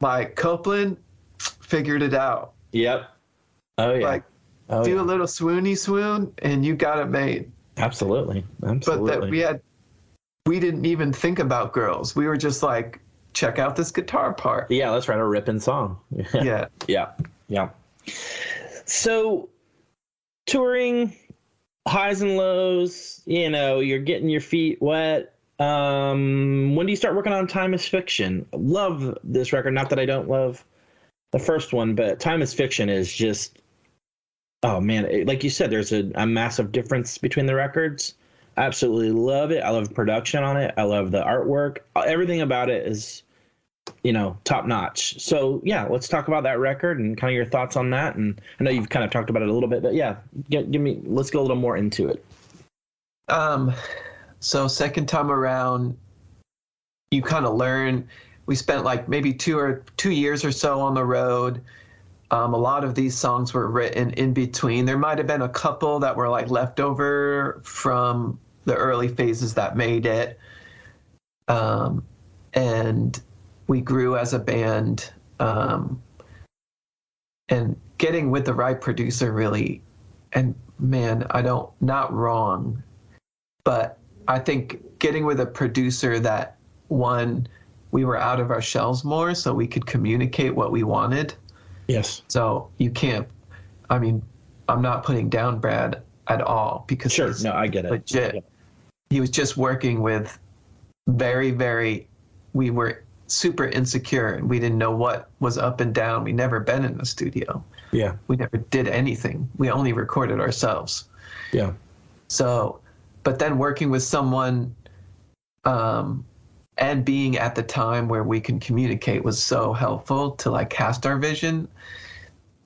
S4: like Copeland figured it out.
S3: Yep. Oh yeah.
S4: Like,
S3: oh,
S4: do
S3: yeah.
S4: a little swoony swoon, and you got it made.
S3: Absolutely.
S4: But
S3: Absolutely.
S4: that we had, we didn't even think about girls. We were just like, check out this guitar part.
S3: yeah, let's write a ripping song. *laughs*
S4: Yeah.
S3: Yeah, yeah. So, touring, highs and lows. You know, you're getting your feet wet. Um, when do you start working on Time is Fiction? Love this record. Not that I don't love the first one, but Time is Fiction is just. Oh man, it- like you said, there's a, a massive difference between the records. I absolutely love it. I love production on it. I love the artwork. Everything about it is you know, top notch. So yeah, let's talk about that record and kind of your thoughts on that. And I know you've kind of talked about it a little bit, but yeah, give, give me let's go a little more into it.
S4: Um, so second time around, you kind of learn. We spent like maybe two or two years or so on the road. Um, a lot of these songs were written in between. There might have been a couple that were like leftover from the early phases that made it. Um, and we grew as a band. Um, and getting with the right producer really, and man, I don't, not wrong, but I think getting with a producer that one, we were out of our shells more so we could communicate what we wanted.
S3: Yes.
S4: So you can't, I mean, I'm not putting down Brad at all because
S3: Sure. No, I get it.
S4: legit. He was just working with very, very, we were super insecure and we didn't know what was up and down. We never been in the studio.
S3: Yeah.
S4: We never did anything. We only recorded ourselves.
S3: Yeah.
S4: So, but then working with someone um, and being at the time where we can communicate was so helpful to like cast our vision.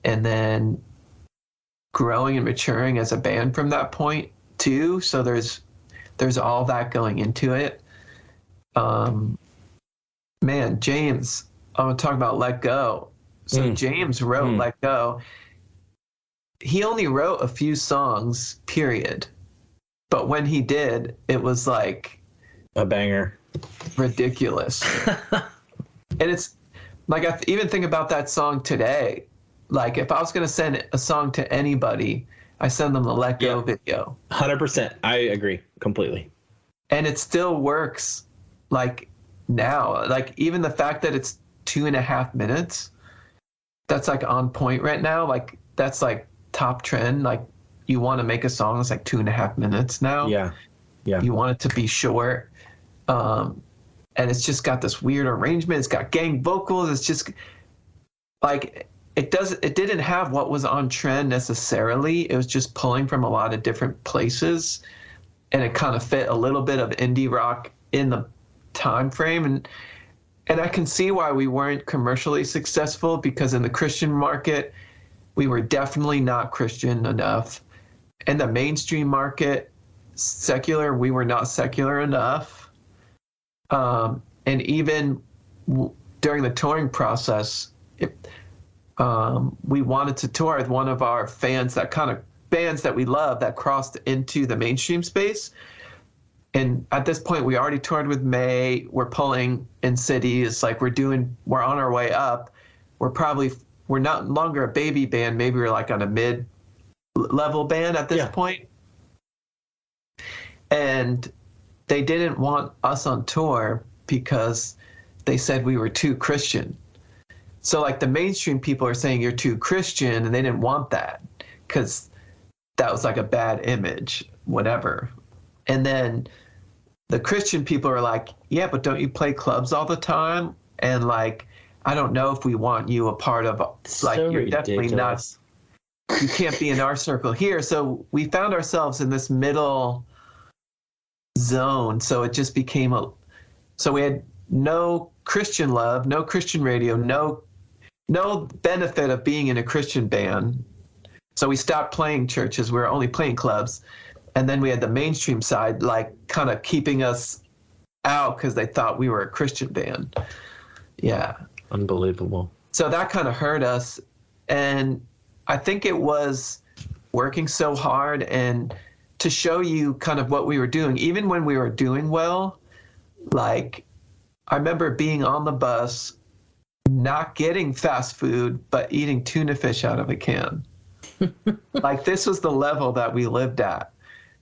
S4: And then growing and maturing as a band from that point too. So there's there's all that going into it. Um, man, James, I want to talk about Let Go. So
S3: Mm.
S4: James wrote
S3: Mm.
S4: Let Go. He only wrote a few songs, period. But when he did, it was like
S3: A banger.
S4: ridiculous. *laughs* and it's like I th- even think about that song today. Like if I was gonna send a song to anybody, I send them the Let Go
S3: Yeah.
S4: video,
S3: Hundred percent. I agree completely.
S4: and it still works. Like now, like even the fact that it's two and a half minutes, that's like on point right now. Like that's like top trend. Like you want to make a song that's like two and a half minutes now.
S3: Yeah. Yeah.
S4: You want it to be short. Um, and it's just got this weird arrangement. It's got gang vocals. It's just like it does it didn't have what was on trend necessarily. It was just pulling from a lot of different places and it kind of fit a little bit of indie rock in the time frame and and I can see why we weren't commercially successful because in the Christian market we were definitely not Christian enough. In the mainstream market, secular, we were not secular enough. Um, and even w- during the touring process, it, um, we wanted to tour with one of our fans that kind of bands that we love that crossed into the mainstream space. And at this point, we already toured with Mae. We're pulling in cities, like we're doing, we're on our way up. We're probably, we're not longer a baby band. Maybe we're like on a mid level band at this
S3: Yeah.
S4: point. And they didn't want us on tour because they said we were too Christian. So like the mainstream people are saying you're too Christian and they didn't want that cuz that was like a bad image, whatever. And then the Christian people are like, "Yeah, but don't you play clubs all the time?" And like I don't know if we want you a part of like
S3: So
S4: you're definitely not you can't be in our circle here. So we found ourselves in this middle zone. So it just became a. So we had no Christian love, no Christian radio, no no benefit of being in a Christian band. So we stopped playing churches. We were only playing clubs, and then we had the mainstream side, like kind of keeping us out because they thought we were a Christian band. Yeah
S3: Unbelievable.
S4: so that kind of hurt us and i think it was working so hard and to show you kind of what we were doing even when we were doing well like i remember being on the bus not getting fast food but eating tuna fish out of a can *laughs* like this was the level that we lived at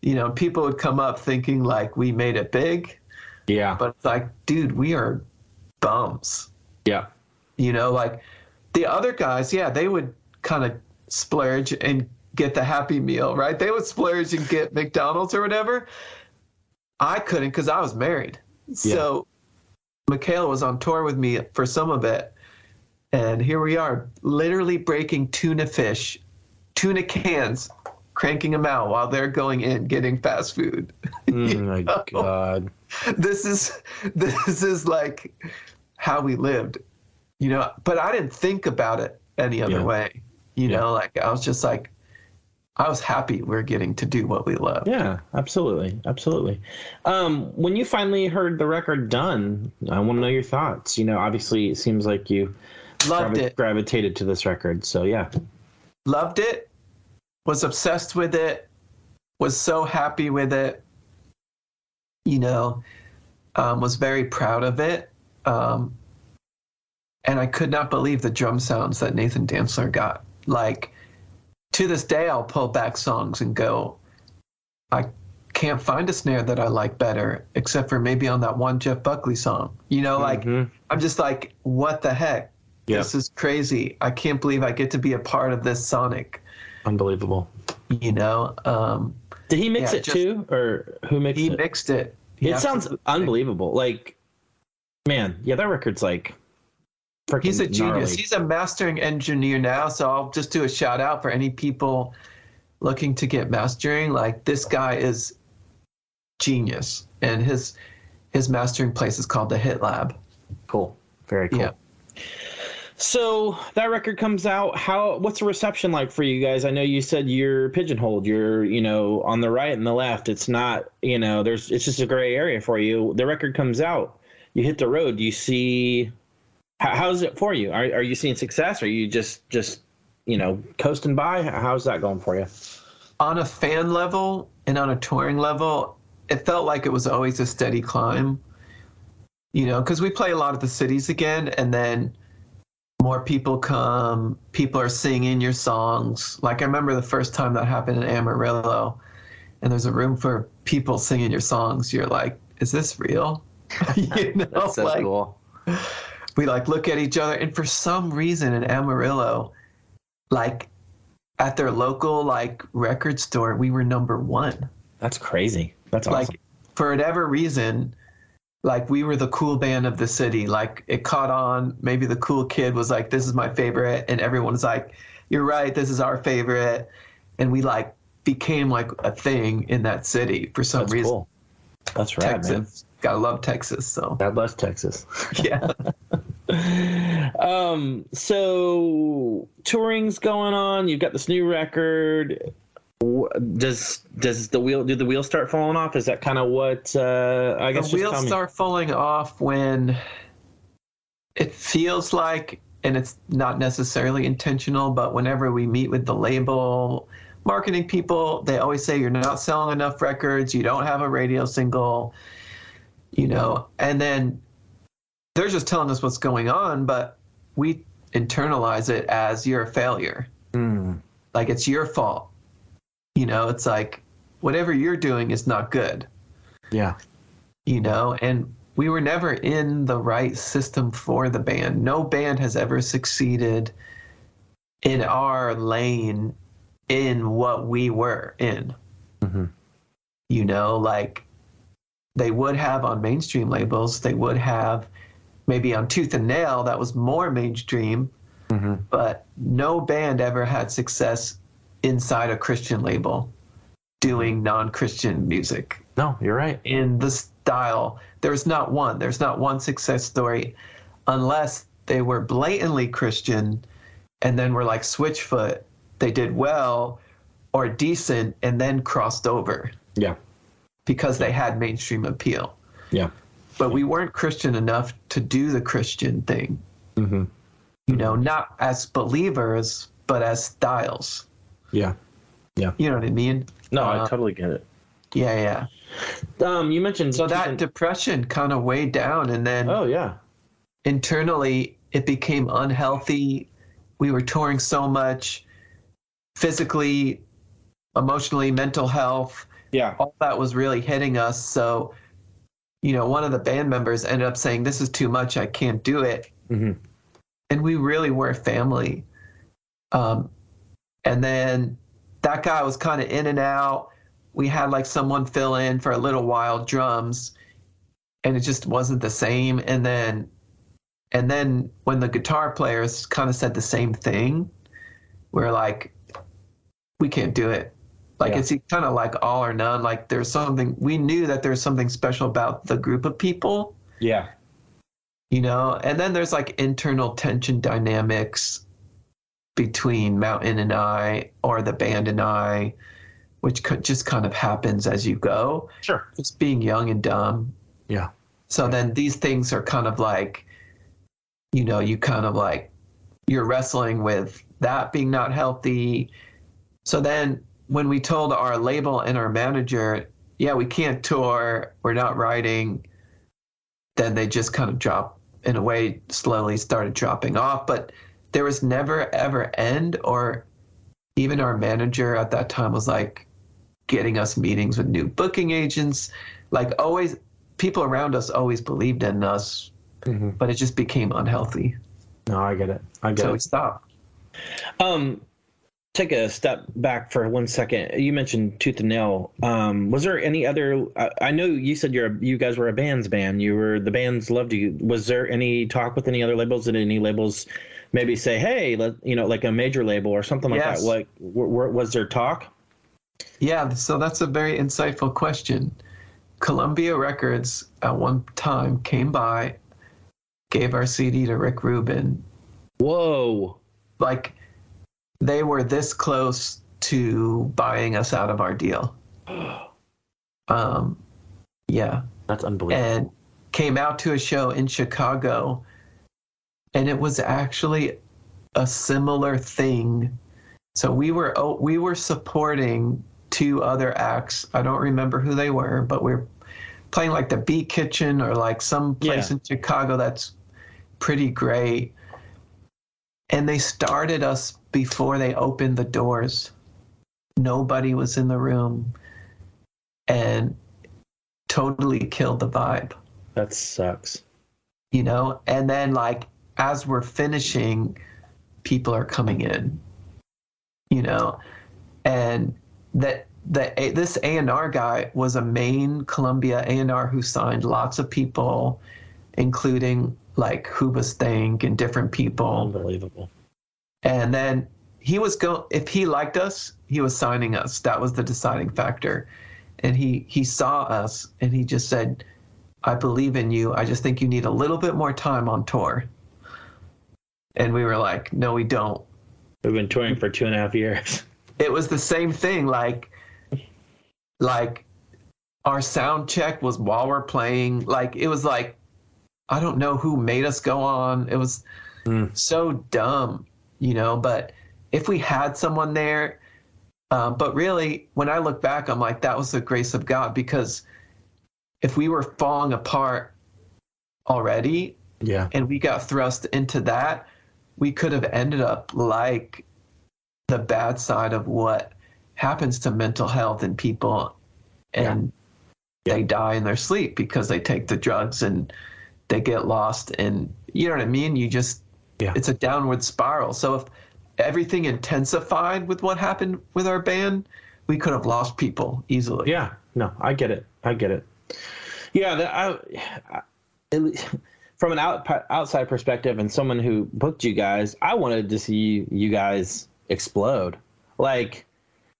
S4: you know people would come up thinking like we made it big
S3: Yeah.
S4: but it's like dude we are bums
S3: yeah.
S4: you know, like the other guys, yeah, they would kind of splurge and get the happy meal, right? They would splurge and get McDonald's or whatever. I couldn't because I was married. Yeah. So Michaela was on tour with me for some of it. And here we are, literally breaking tuna fish, tuna cans, cranking them out while they're going in getting fast food. *laughs*
S3: Oh my God.
S4: this is this is like how we lived you know but i didn't think about it any other
S3: Yeah.
S4: way you
S3: Yeah.
S4: know like i was just like i was happy we're getting to do what we love
S3: Yeah, absolutely, absolutely. Um, when you finally heard the record done, I want to know your thoughts. You know, obviously, it seems like you
S4: loved
S3: gravi-
S4: it
S3: gravitated to this record. So yeah,
S4: loved it was obsessed with it was so happy with it you know um, was very proud of it um, and i could not believe the drum sounds that nathan dantzler got. Like to this day i'll pull back songs and go i can't find a snare that i like better except for maybe on that one jeff buckley song. You know like
S3: Mhm.
S4: i'm just like what the heck?
S3: Yeah.
S4: this is crazy. I can't believe i get to be a part of this sonic
S3: unbelievable.
S4: you know um
S3: Did he mix
S4: Yeah,
S3: it
S4: just-
S3: too, or who mixed
S4: he
S3: it?
S4: mixed it He
S3: it sounds unbelievable. Like, man, yeah, that record's like. freaking
S4: he's a genius
S3: gnarly.
S4: he's a mastering engineer now so i'll just do a shout out for any people looking to get mastering like this guy is genius and his his mastering place is called the hit lab
S3: cool. Very cool.
S4: Yeah.
S3: So that record comes out. How? What's the reception like for you guys? I know you said you're pigeonholed. You're, you know, on the right and the left. It's not, you know, there's. It's just a gray area for you. The record comes out. You hit the road. You see. How, how's it for you? Are Are you seeing success? Are you just just, you know, coasting by? How's that going for you?
S4: on a fan level and on a touring level, it felt like it was always a steady climb. You know, because we play a lot of the cities again, and then more people come. People are singing your songs. Like I remember the first time that happened in Amarillo, and there's a room for people singing your songs. You're like, is this real? *laughs* you *laughs* know,
S3: That's so
S4: like
S3: cool.
S4: we like look at each other, and for some reason in Amarillo, like at their local like record store, we were number one.
S3: That's crazy. That's awesome.
S4: Like for whatever reason, like we were the cool band of the city. Like it caught on. Maybe the cool kid was like, "This is my favorite," and everyone was like, "You're right. This is our favorite." And we like became like a thing in that city for some
S3: That's
S4: reason.
S3: cool. That's right, man.
S4: Texas, gotta love Texas. So
S3: God bless Texas. *laughs*
S4: yeah. *laughs*
S3: um so touring's going on you've got this new record does does the wheel do the wheels start falling off? Is that kind of what uh i guess
S4: the wheels start falling off when it feels like and it's not necessarily intentional but whenever we meet with the label marketing people they always say you're not selling enough records you don't have a radio single you know and then they're just telling us what's going on but we internalize it as you're a failure.
S3: Hmm.
S4: like it's your fault You know, it's like whatever you're doing is not good.
S3: Yeah.
S4: You know, and we were never in the right system for the band. No band has ever succeeded in our lane in what we were in.
S3: Mhm.
S4: You know, like they would have on mainstream labels, they would have maybe on Tooth and Nail that was more mainstream,
S3: Mhm.
S4: but no band ever had success inside a Christian label doing non Christian music
S3: No, you're right.
S4: in the style. There's not one. There's not one success story unless they were blatantly Christian and then were like Switchfoot. They did well or decent and then crossed over
S3: Yeah.
S4: because they had mainstream appeal.
S3: Yeah.
S4: But we weren't Christian enough to do the Christian thing,
S3: hmm
S4: you know, not as believers, but as styles.
S3: Yeah. Yeah.
S4: You know what I mean?
S3: No, I
S4: Uh,
S3: totally get it.
S4: Yeah, yeah.
S3: Um, you mentioned
S4: So that depression kind of weighed down and then
S3: Oh yeah.
S4: internally it became unhealthy. We were touring so much physically, emotionally, mental health.
S3: Yeah.
S4: All that was really hitting us. So, you know, one of the band members ended up saying, This is too much. I can't do it.
S3: hmm
S4: And we really were family. Um, and then that guy was kind of in and out. We had like someone fill in for a little while drums, and it just wasn't the same. And then, and then when the guitar players kind of said the same thing, we're like, we can't do it. Like
S3: Yeah.
S4: it's kind of like all or none. Like there's something we knew that there's something special about the group of people
S3: Yeah.
S4: you know and then there's like internal tension dynamics between mountain and i or the band and i which could just kind of happens as you go.
S3: Sure.
S4: just being young and dumb.
S3: Yeah.
S4: so then these things are kind of like you know you kind of like you're wrestling with that being not healthy. So then when we told our label and our manager yeah we can't tour. We're not writing then they just kind of drop in a way slowly started dropping off. But there was never ever end or even our manager at that time was like getting us meetings with new booking agents like always people around us always believed in us
S3: hmm
S4: but it just became unhealthy
S3: No, I get it. I get
S4: so
S3: it.
S4: So we stopped
S3: Um, take a step back for one second. You mentioned Tooth and Nail. Um, was there any other? I, I know you said you're a, you guys were a bands band. You were the bands loved you. Was there any talk with any other labels? Did any labels maybe say, "Hey, let you know, like a major label or something like
S4: Yes.
S3: that"? Like, w- w- was there talk?
S4: yeah so that's a very insightful question columbia records at one time came by gave our cd to rick rubin
S3: Whoa.
S4: like they were this close to buying us out of our deal *gasps* um yeah
S3: That's unbelievable.
S4: and came out to a show in Chicago, and it was actually a similar thing. So we were oh, we were supporting two other acts. I don't remember who they were, but we're playing like the Beat Kitchen or like some place
S3: Yeah.
S4: in Chicago that's pretty great. And they started us before they opened the doors. Nobody was in the room. And totally killed the vibe,
S3: that sucks.
S4: you know? And then, like, as we're finishing, people are coming in, you know? And that, that this A&R guy was a main Columbia A&R who signed lots of people, including like Hoobastank and different people.
S3: Unbelievable.
S4: And then he was go if he liked us, he was signing us. That was the deciding factor. And he he saw us and he just said, "I believe in you. I just think you need a little bit more time on tour." And we were like, "No, we don't."
S3: We've been touring for two and a half years. *laughs*
S4: It was the same thing like like our sound check was while we're playing. Like it was like I don't know who made us go on. It was
S3: Mm.
S4: so dumb, you know. But if we had someone there, um, but really, when I look back, I'm like, that was the grace of God because if we were falling apart already
S3: Yeah.
S4: and we got thrust into that, we could have ended up like the bad side of what happens to mental health in people and they die in their sleep because they take the drugs and they get lost and you know what I mean? You just
S3: Yeah.
S4: it's a downward spiral. So if everything intensified with what happened with our band, we could have lost people easily.
S3: Yeah, no, I get it. I get it. Yeah, that, I, I, from an out, outside perspective and someone who booked you guys, I wanted to see you guys explode. Like,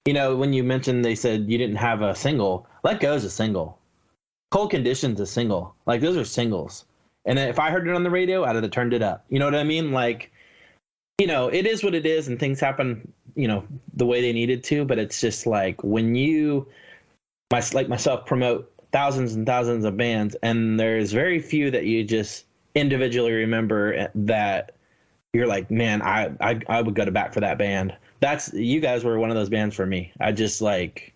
S3: you know, when you mentioned they said you didn't have a single, Let Go Go's a single. Cold Conditions a single. Like those are singles. And if I heard it on the radio, I'd have turned it up. You know what I mean? Like, you know, it is what it is, and things happen, you know, the way they needed to. But it's just like when you, my, like myself, promote thousands and thousands of bands, and there's very few that you just individually remember that you're like, man, I, I, I would go to bat for that band. That's you guys were one of those bands for me. I just like,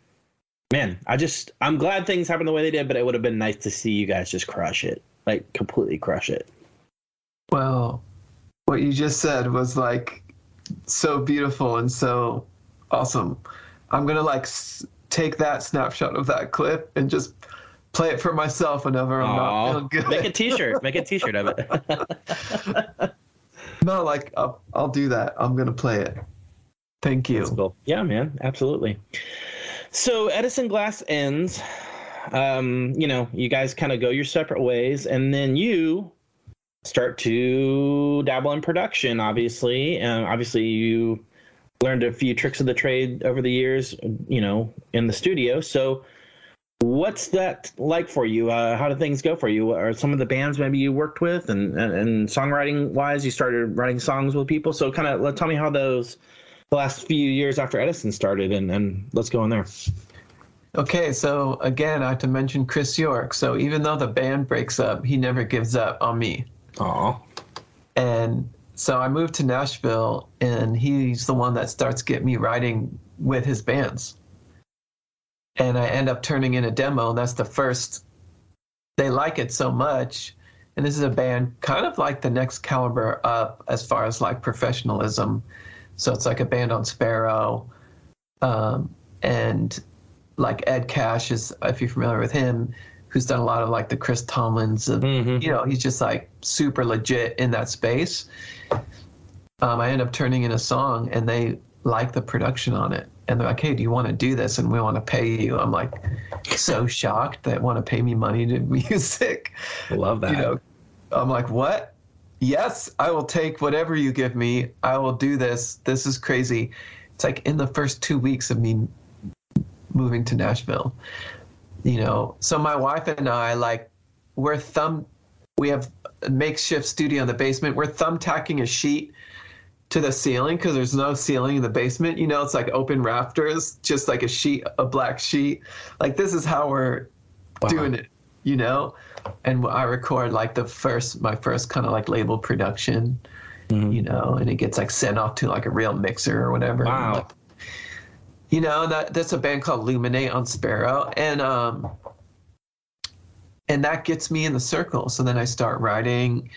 S3: man, I just I'm glad things happened the way they did, but it would have been nice to see you guys just crush it, like completely crush it.
S4: Well, what you just said was like so beautiful and so awesome. I'm gonna like s- take that snapshot of that clip and just play it for myself whenever I'm not feeling good.
S3: Make a T-shirt. Make a *laughs* T-shirt of it. *laughs*
S4: no, like I'll, I'll do that. I'm gonna play it. Thank you.
S3: Cool. Yeah, man, absolutely. So Edison Glass ends. Um, you know, you guys kind of go your separate ways, and then you start to dabble in production. Obviously, and obviously you learned a few tricks of the trade over the years. You know, in the studio. So, what's that like for you? Uh, how do things go for you? Are some of the bands maybe you worked with, and and, and songwriting wise, you started writing songs with people? So, kind of tell me how those the last few years after Edison started, and, and let's go in there.
S4: Okay, so again, I have to mention Chris York. So even though the band breaks up, he never gives up on me.
S3: Aw.
S4: And so I moved to Nashville, and he's the one that starts getting me writing with his bands. And I end up turning in a demo, and that's the first. They like it so much, and this is a band kind of like the next caliber up as far as like professionalism. So it's like a band on Sparrow, um, and like Ed Cash is, if you're familiar with him, who's done a lot of like the Chris Tomlins of
S3: Mhm.
S4: you know, he's just like super legit in that space. Um, I end up turning in a song and they like the production on it. And they're like, hey, do you want to do this? And we want to pay you. I'm like, so shocked that want to pay me money to *laughs* music.
S3: Love that.
S4: You know, I'm like, what? Yes, I will take whatever you give me. I will do this. This is crazy. It's like in the first two weeks of me moving to Nashville you know so my wife and i like we're thumb we have a makeshift studio in the basement we're thumbtacking a sheet to the ceiling because there's no ceiling in the basement you know it's like open rafters just like a sheet a black sheet like this is how we're
S3: Wow.
S4: doing it you know and i record like the first my first kind of like label production
S3: Mhm.
S4: you know and it gets like sent off to like a real mixer or whatever
S3: Wow.
S4: like, you know that that's a band called Luminate on Sparrow, and um, and that gets me in the circle. So then I start writing,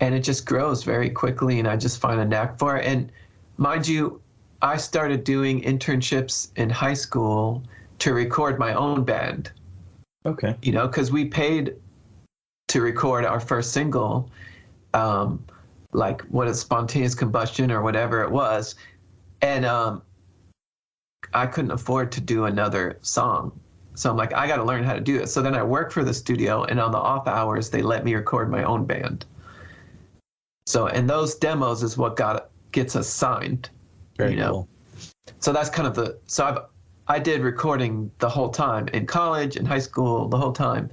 S4: and it just grows very quickly, and I just find a knack for it. And mind you, I started doing internships in high school to record my own band.
S3: Okay.
S4: You know, because we paid to record our first single, um, like what is spontaneous combustion or whatever it was, and um, I couldn't afford to do another song. So I'm like, I got to learn how to do it So then I work for the studio, and on the off hours, they let me record my own band. So, and those demos is what got gets us signed.
S3: Very
S4: you know.
S3: cool.
S4: So that's kind of the. So I've I did recording the whole time in college, in high school, the whole time.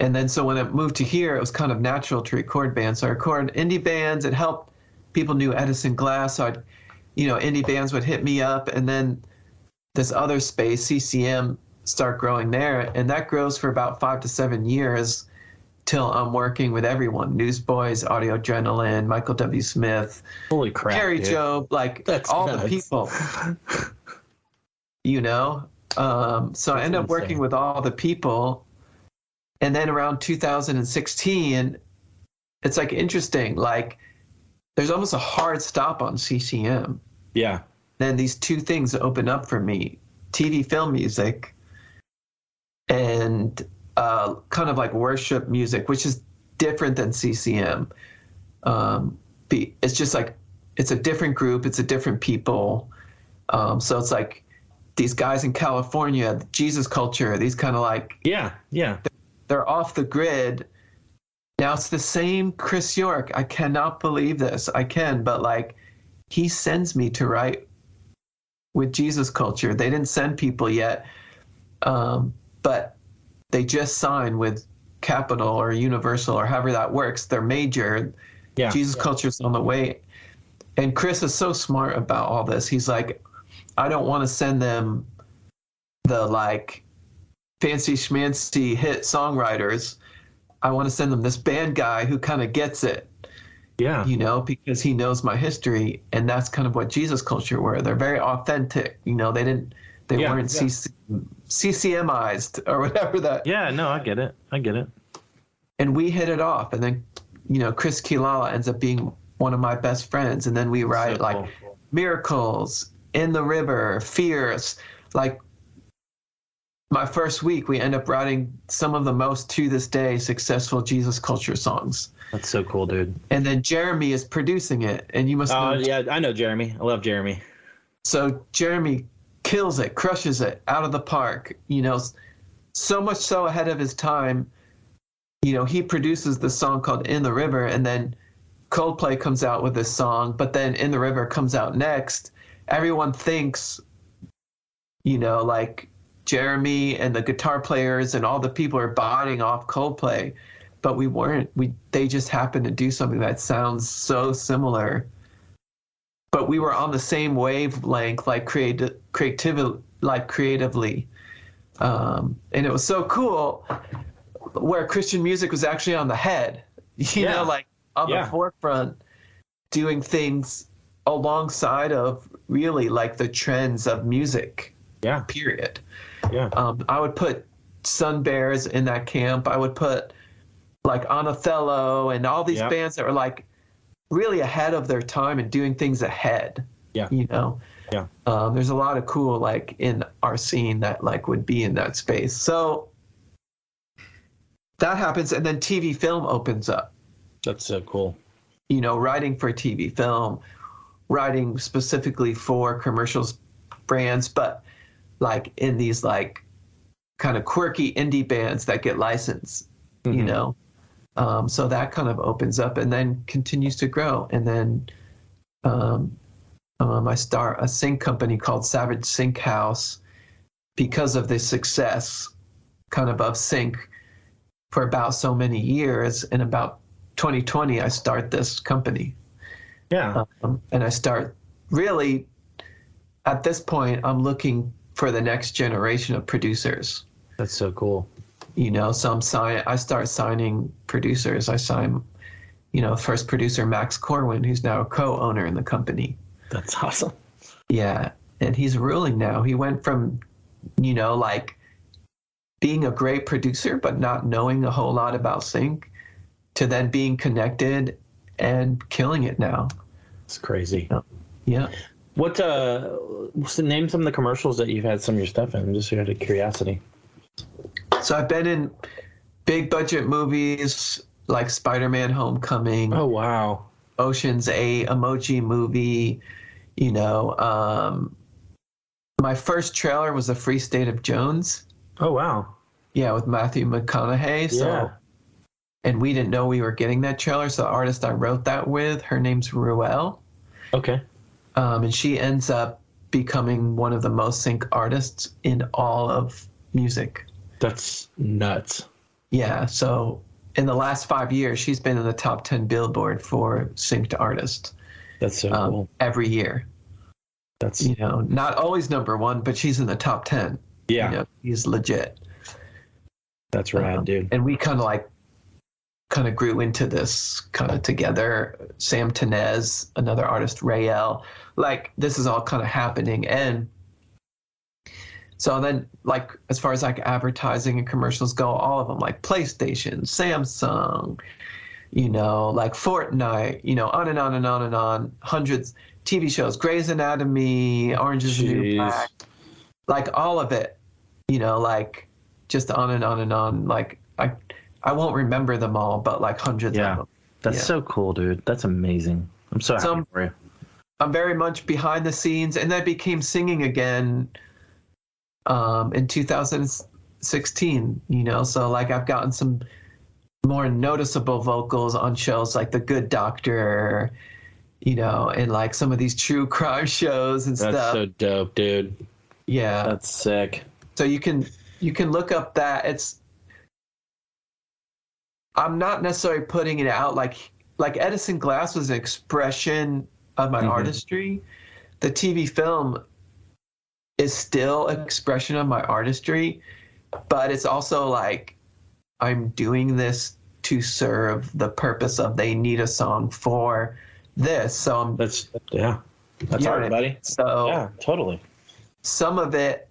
S4: And then so when I moved to here, it was kind of natural to record bands. So I record indie bands. It helped people knew Edison Glass. So I'd, you know, indie bands would hit me up, and then this other space, CCM, start growing there, and that grows for about five to seven years till I'm working with everyone: Newsboys, Audio Adrenaline, Michael W. Smith,
S3: Holy crap.
S4: Kari
S3: dude.
S4: Jobe, like
S3: That's
S4: all the people. you know, um, so I end up working with all the people, and then around 2016, it's like interesting. Like, there's almost a hard stop on CCM.
S3: Yeah.
S4: then these two things open up for me TV film music and uh, kind of like worship music, which is different than CCM. Um, it's just like, it's a different group, it's a different people. Um, so it's like these guys in California, Jesus culture, these kind of like,
S3: Yeah, yeah.
S4: they're off the grid. Now it's the same Chris York. I cannot believe this. I can, but like he sends me to write with Jesus culture. They didn't send people yet, um, but they just signed with Capitol or Universal or however that works. They're major.
S3: Yeah.
S4: Jesus culture's on the way. And Chris is so smart about all this. He's like, I don't want to send them the like fancy schmancy hit songwriters. I want to send them this band guy who kind of gets it,
S3: Yeah.
S4: you know, because he knows my history. And that's kind of what Jesus culture were. They're very authentic. You know, they didn't, they
S3: Yeah,
S4: weren't
S3: yeah.
S4: CC, CCMized or whatever that.
S3: Yeah, no, I get it. I get it.
S4: And we hit it off. And then, you know, Chris Quilala ends up being one of my best friends. And then we write
S3: So
S4: like,
S3: cool.
S4: miracles in the river fierce like my first week we end up writing some of the most to this day successful jesus culture songs
S3: That's so cool, dude.
S4: and then jeremy is producing it and you must
S3: Oh,
S4: know
S3: yeah, I know Jeremy. I love Jeremy.
S4: so jeremy kills it crushes it out of the park you know so much so ahead of his time you know he produces the song called in the river and then coldplay comes out with this song but then in the river comes out next. Everyone thinks you know like jeremy and the guitar players and all the people are buying off coldplay but we weren't we they just happened to do something that sounds so similar but we were on the same wavelength like creative creativity like creatively um, and it was so cool where christian music was actually on the head *laughs* you
S3: Yeah.
S4: know like on
S3: Yeah.
S4: the forefront doing things alongside of really like the trends of music
S3: Yeah,
S4: period
S3: yeah.
S4: um, I would put Sun Bears in that camp. I would put like Othello and all these
S3: Yep.
S4: bands that were like really ahead of their time and doing things ahead.
S3: Yeah.
S4: You know?
S3: Yeah.
S4: Um, there's a lot of cool like in our scene that like would be in that space. So that happens and then TV film opens up.
S3: That's so cool.
S4: You know, writing for TV film, writing specifically for commercials brands, but like in these like kind of quirky indie bands that get licensed, you
S3: Mhm.
S4: know. Um, so that kind of opens up and then continues to grow. And then um, um, I start a sync company called Savage Sync House because of the success kind of of sync for about so many years. In about 2020, I start this company
S3: Yeah.
S4: um, and I start really at this point I'm looking for the next generation of producers.
S3: That's so cool.
S4: You know, so I'm sign I start signing producers. I sign, you know, first producer Max Corwin, who's now a co-owner in the company.
S3: That's awesome.
S4: Yeah, and he's ruling now. He went from, you know, like being a great producer but not knowing a whole lot about sync to then being connected and killing it now.
S3: It's crazy.
S4: Yeah.
S3: What uh so name some of the commercials that you've had some of your stuff in, just out of curiosity.
S4: So I've been in big budget movies like Spider-Man: Homecoming,
S3: Oh wow.
S4: Ocean's Eight, Emoji Movie. You know, um, my first trailer was The Free State of Jones.
S3: Oh wow.
S4: Yeah, with Matthew McConaughey. So,
S3: Yeah.
S4: and we didn't know we were getting that trailer. So the artist I wrote that with, her name's Ruelle,
S3: Okay.
S4: um, and she ends up becoming one of the most sync artists in all of music.
S3: That's nuts.
S4: Yeah, so in the last five years, she's been in the top 10 Billboard for synced artist
S3: That's so
S4: um,
S3: cool.
S4: every year.
S3: That's
S4: You know, not always number one, but she's in the top 10.
S3: yeah.
S4: You know, he's legit.
S3: That's rad,
S4: Um,
S3: dude.
S4: And we kind of like, kind of grew into this kind of together. Sam Tinnesz, another artist, Rayel, like this is all kind of happening. And so then, like, as far as like advertising and commercials go, all of them, like PlayStation, Samsung, you know, like Fortnite, you know, on and on and on and on. Hundreds TV shows, Grey's Anatomy, Orange is the New Black, like all of it, you know, like just on and on and on. Like I, I won't remember them all, but like hundreds
S3: Yeah.
S4: of them.
S3: That's
S4: Yeah.
S3: so cool, dude. That's amazing. I'm so happy
S4: Some-
S3: for you.
S4: I'm very much behind the scenes, and I became singing again um, in 2016. You know, so like I've gotten some more noticeable vocals on shows like The Good Doctor, you know, and like some of these true crime *laughs* shows and
S3: That's
S4: stuff.
S3: That's so dope, dude.
S4: yeah,
S3: That's sick.
S4: so you can you can look up that it's. I'm not necessarily putting it out like like Edison Glass was an expression of my
S3: Mhm.
S4: artistry. The TV film is still an expression of my artistry, but it's also like I'm doing this to serve the purpose of they need a song for this. So I'm
S3: That's yeah. That's art,
S4: I
S3: buddy.
S4: so
S3: Yeah, totally.
S4: some of it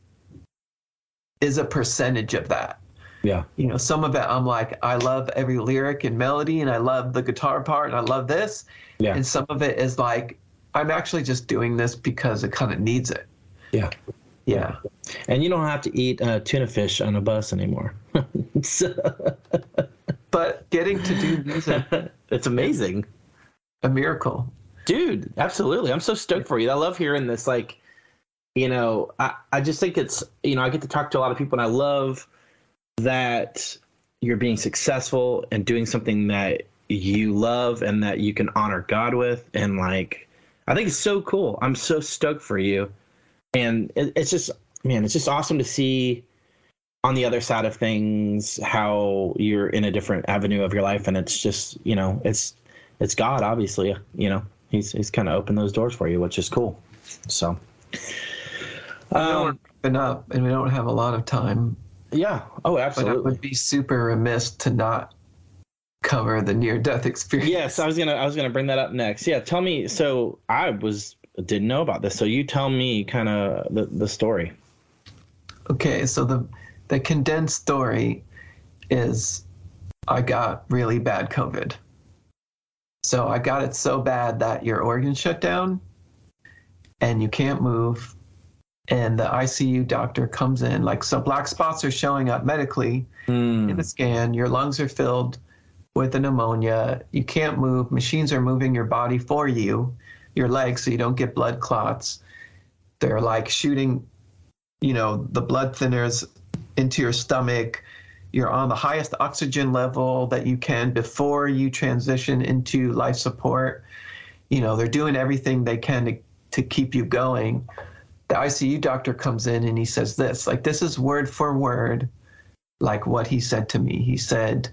S4: is a percentage of that.
S3: Yeah.
S4: You know, some of it I'm like, I love every lyric and melody and I love the guitar part and I love this.
S3: Yeah.
S4: And some of it is like, I'm actually just doing this because it kind of needs it.
S3: Yeah.
S4: Yeah.
S3: And you don't have to eat uh, tuna fish on a bus anymore. *laughs* So-
S4: But getting to do music, *laughs*
S3: it's amazing.
S4: a miracle.
S3: Dude, absolutely. I'm so stoked for you. I love hearing this. Like, you know, I, I just think it's, you know, I get to talk to a lot of people and I love that you're being successful and doing something that you love and that you can honor God with. And like, I think it's so cool. I'm so stoked for you. And it, it's just, man, it's just awesome to see on the other side of things how you're in a different avenue of your life. And it's just, you know, it's, it's God, obviously, you know, he's, he's kind of opened those doors for you, which is cool. So, um,
S4: wrapping up and we don't have a lot of time,
S3: yeah. Oh, absolutely.
S4: but I
S3: absolutely.
S4: would be super remiss to not cover the near death experience.
S3: Yes, I was gonna I was gonna bring that up next. Yeah, tell me. So I was didn't know about this. So you tell me kind of the the story.
S4: Okay, so the the condensed story is I got really bad COVID. So I got it so bad that your organs shut down and you can't move and the ICU doctor comes in like so black spots are showing up medically hmm. in the scan, your lungs are filled with a pneumonia, you can't move, machines are moving your body for you, your legs so you don't get blood clots. They're like shooting you know the blood thinners into your stomach. You're on the highest oxygen level that you can before you transition into life support. You know they're doing everything they can to, to keep you going. The icu doctor comes in and he says this like this is word for word like what he said to me. He said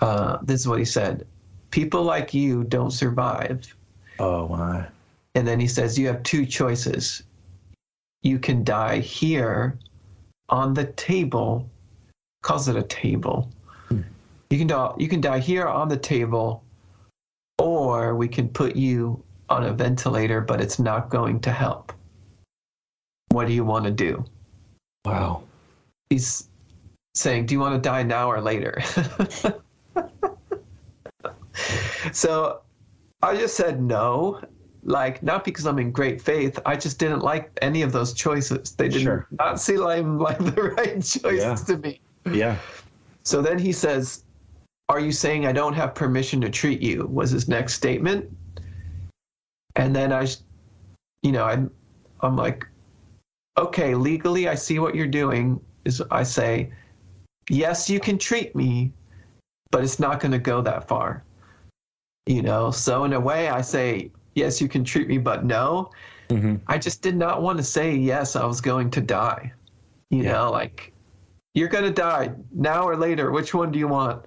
S4: uh, this is what he said people like you don't survive
S3: Oh my.
S4: and then he says, You have two choices. You can die here on the table, calls it a table. Hmm. You can die you can die here on the table, or we can put you on a ventilator, but it's not going to help. What do you want to do?
S3: Wow.
S4: He's saying, Do you want to die now or later? *laughs* so I just said no. Like, not because I'm in great faith. I just didn't like any of those choices. They did
S3: Sure.
S4: not seem like, *laughs* like the right choices
S3: Yeah.
S4: to me.
S3: Yeah.
S4: So then he says, Are you saying I don't have permission to treat you? Was his next statement. And then I, you know, I'm, I'm like, okay, legally, I see what you're doing. Is I say, yes, you can treat me, but it's not going to go that far. You know, so in a way, I say, yes, you can treat me, but no.
S3: hmm
S4: I just did not want to say yes, I was going to die. You
S3: Yeah.
S4: know, like you're going to die now or later. Which one do you want?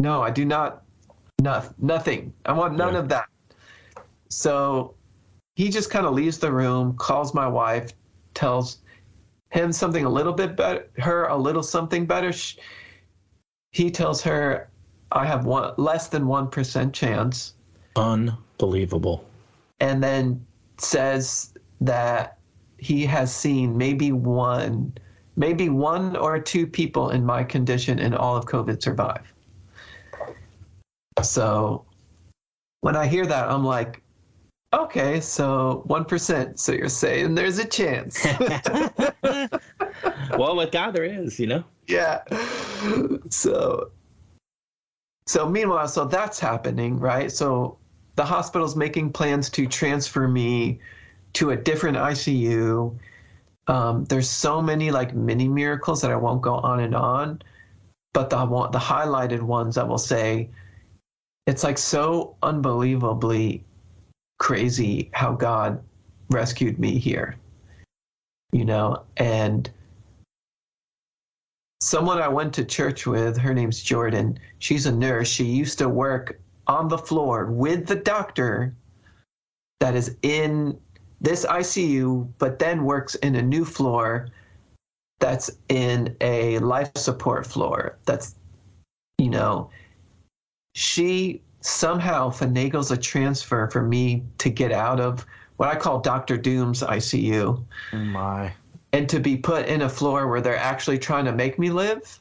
S4: No, I do not. No, nothing. I want none
S3: Yeah.
S4: of that. So he just kind of leaves the room, calls my wife, tells him something a little bit better, her a little something better. Sh- He tells her, I have one less than 1% chance
S3: Unbelievable.
S4: and then says that he has seen maybe one, maybe one or two people in my condition in all of COVID survive. So when I hear that, I'm like, okay, so 1%. So you're saying there's a chance. *laughs*
S3: well, with God, there is, you know? *laughs*
S4: yeah. So, so meanwhile, so that's happening, right? So the hospital's making plans to transfer me to a different ICU. Um, there's so many like mini miracles that I won't go on and on, but the the highlighted ones I will say, it's like so unbelievably crazy how God rescued me here, you know, and someone I went to church with, her name's Jordan. She's a nurse. She used to work on the floor with the doctor that is in this ICU, but then works in a new floor that's in a life support floor. That's, you know, she somehow finagles a transfer for me to get out of what I call Dr. Doom's ICU
S3: Oh, my.
S4: And to be put in a floor where they're actually trying to make me live.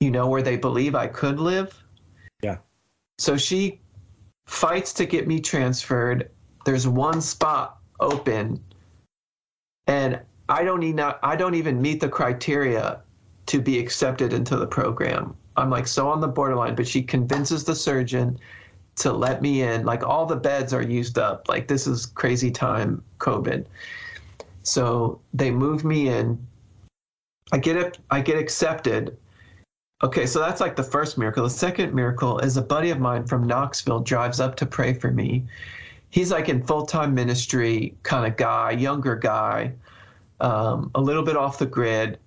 S4: You know, where they believe I could live.
S3: Yeah.
S4: So she fights to get me transferred. There's one spot open, and I don't even I don't even meet the criteria to be accepted into the program. I'm like so on the borderline, but she convinces the surgeon to let me in. Like all the beds are used up. Like this is crazy time, COVID. So they move me in. I get it. I get accepted. Okay, so that's like the first miracle. The second miracle is a buddy of mine from Knoxville drives up to pray for me. He's like in full time ministry kind of guy, younger guy, um, a little bit off the grid.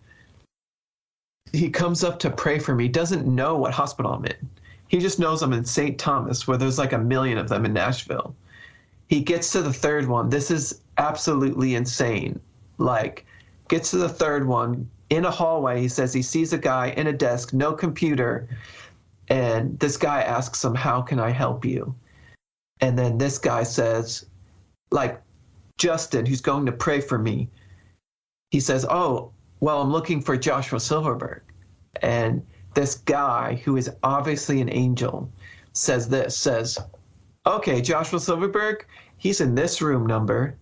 S4: He comes up to pray for me. Doesn't know what hospital I'm in. He just knows I'm in St. Thomas, where there's like a million of them in Nashville. He gets to the third one. This is absolutely insane. Like, gets to the third one in a hallway. He says he sees a guy in a desk, no computer. And this guy asks him, How can I help you? And then this guy says, like, Justin, who's going to pray for me, he says, Oh, well, I'm looking for Joshua Silverberg. And this guy, who is obviously an angel, says this says, Okay, Joshua Silverberg, he's in this room number.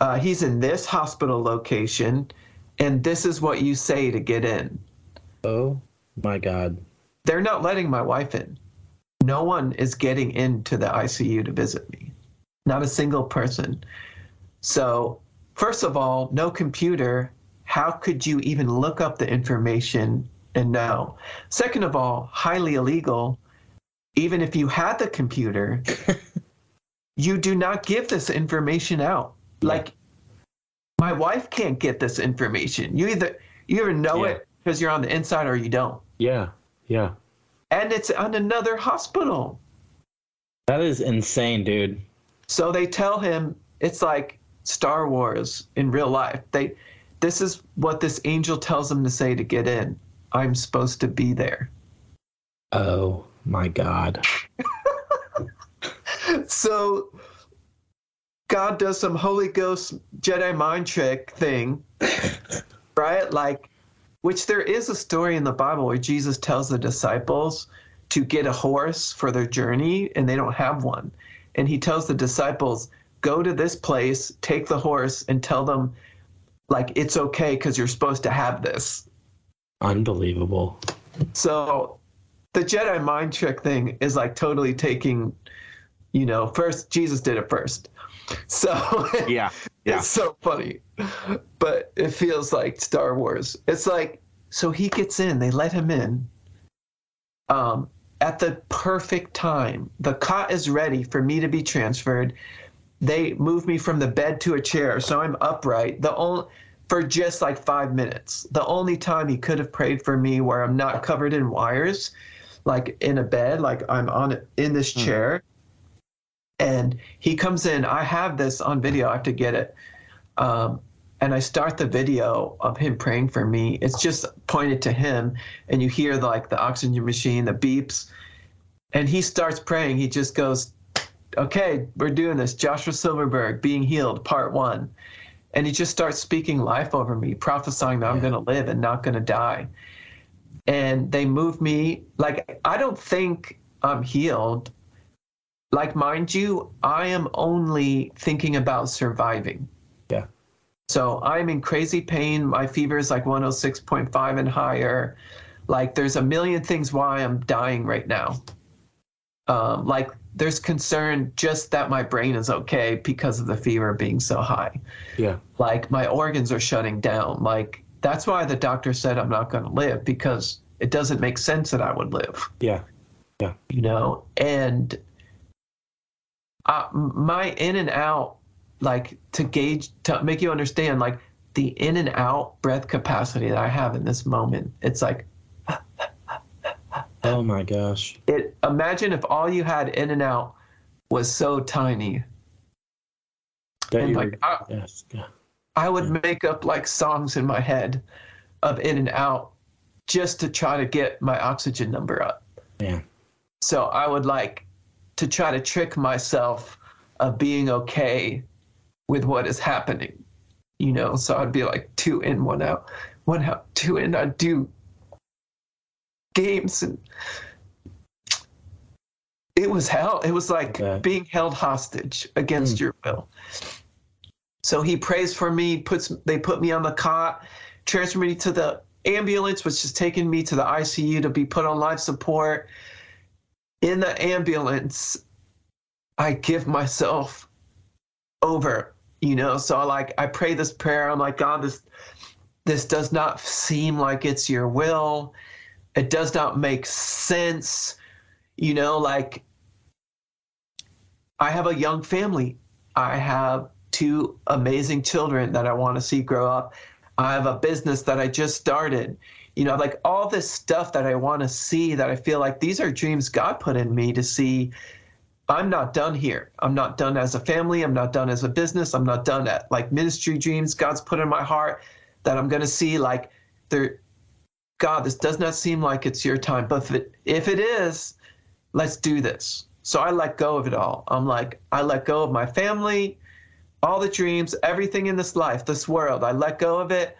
S4: Uh, he's in this hospital location. And this is what you say to get in.
S3: Oh, my God.
S4: They're not letting my wife in. No one is getting into the ICU to visit me. Not a single person. So, first of all, no computer. How could you even look up the information and know? Second of all, highly illegal. Even if you had the computer, *laughs* you do not give this information out. Like, my wife can't get this information. You either you either know
S3: Yeah.
S4: it because you're on the inside or you don't.
S3: Yeah. Yeah.
S4: And it's on another hospital.
S3: That is insane, dude.
S4: So they tell him it's like Star Wars in real life. They this is what this angel tells him to say to get in. I'm supposed to be there.
S3: Oh, my God.
S4: So God does some Holy Ghost Jedi mind trick thing, right? Like, which there is a story in the Bible where Jesus tells the disciples to get a horse for their journey and they don't have one. And he tells the disciples, go to this place, take the horse, and tell them, like, it's okay because you're supposed to have this.
S3: Unbelievable.
S4: So the Jedi mind trick thing is like totally taking, you know, first, Jesus did it first. So *laughs*
S3: Yeah. Yeah.
S4: it's so funny. But it feels like Star Wars. It's like, so he gets in, they let him in um, at the perfect time. The cot is ready for me to be transferred. They move me from the bed to a chair, so I'm upright. The only for just like five minutes. The only time he could have prayed for me where I'm not covered in wires, like in a bed, like I'm on in this chair. And he comes in. I have this on video. I have to get it. Um, and I start the video of him praying for me. It's just pointed to him, and you hear like the oxygen machine, the beeps, and he starts praying. He just goes, "Okay, we're doing this." Joshua Silverberg being healed, part one, and he just starts speaking life over me, prophesying that I'm going to live and not going to die. And they move me like I don't think I'm healed, like mind you, I am only thinking about surviving.
S3: Yeah.
S4: So I'm in crazy pain. My fever is like 106.5 and higher. Like there's a million things why I'm dying right now. Um, like there's concern just that my brain is okay because of the fever being so high.
S3: Yeah.
S4: Like my organs are shutting down. Like that's why the doctor said I'm not going to live because it doesn't make sense that I would live
S3: Yeah. Yeah.
S4: You know and uh, my in and out like to gauge to make you understand like the in and out breath capacity that i have in this moment it's like
S3: Oh my gosh.
S4: it imagine if all you had in and out was so tiny
S3: That
S4: and
S3: you
S4: like I,
S3: yes. Yeah.
S4: I would make up like songs in my head of in and out just to try to get my oxygen number up
S3: Yeah.
S4: So I would like to try to trick myself of being okay with what is happening, you know. So I'd be like two in, one out, one out, two in. I'd do games and it was hell. It was like
S3: Okay.
S4: being held hostage against
S3: Mm.
S4: your will. So he prays for me, puts they put me on the cot, transfer me to the ambulance, which is taking me to the ICU to be put on life support. In the ambulance, I give myself over, you know. So I like I pray this prayer. I'm like, God, this this does not seem like it's your will. It does not make sense. You know, like I have a young family. I have two amazing children that I want to see grow up. I have a business that I just started. You know, like all this stuff that I want to see that I feel like these are dreams God put in me to see. I'm not done here. I'm not done as a family. I'm not done as a business. I'm not done at like ministry dreams God's put in my heart that I'm going to see like there God, this does not seem like it's your time, but if it, if it is, let's do this. So I let go of it all. I'm like, I let go of my family, all the dreams, everything in this life, this world. I let go of it.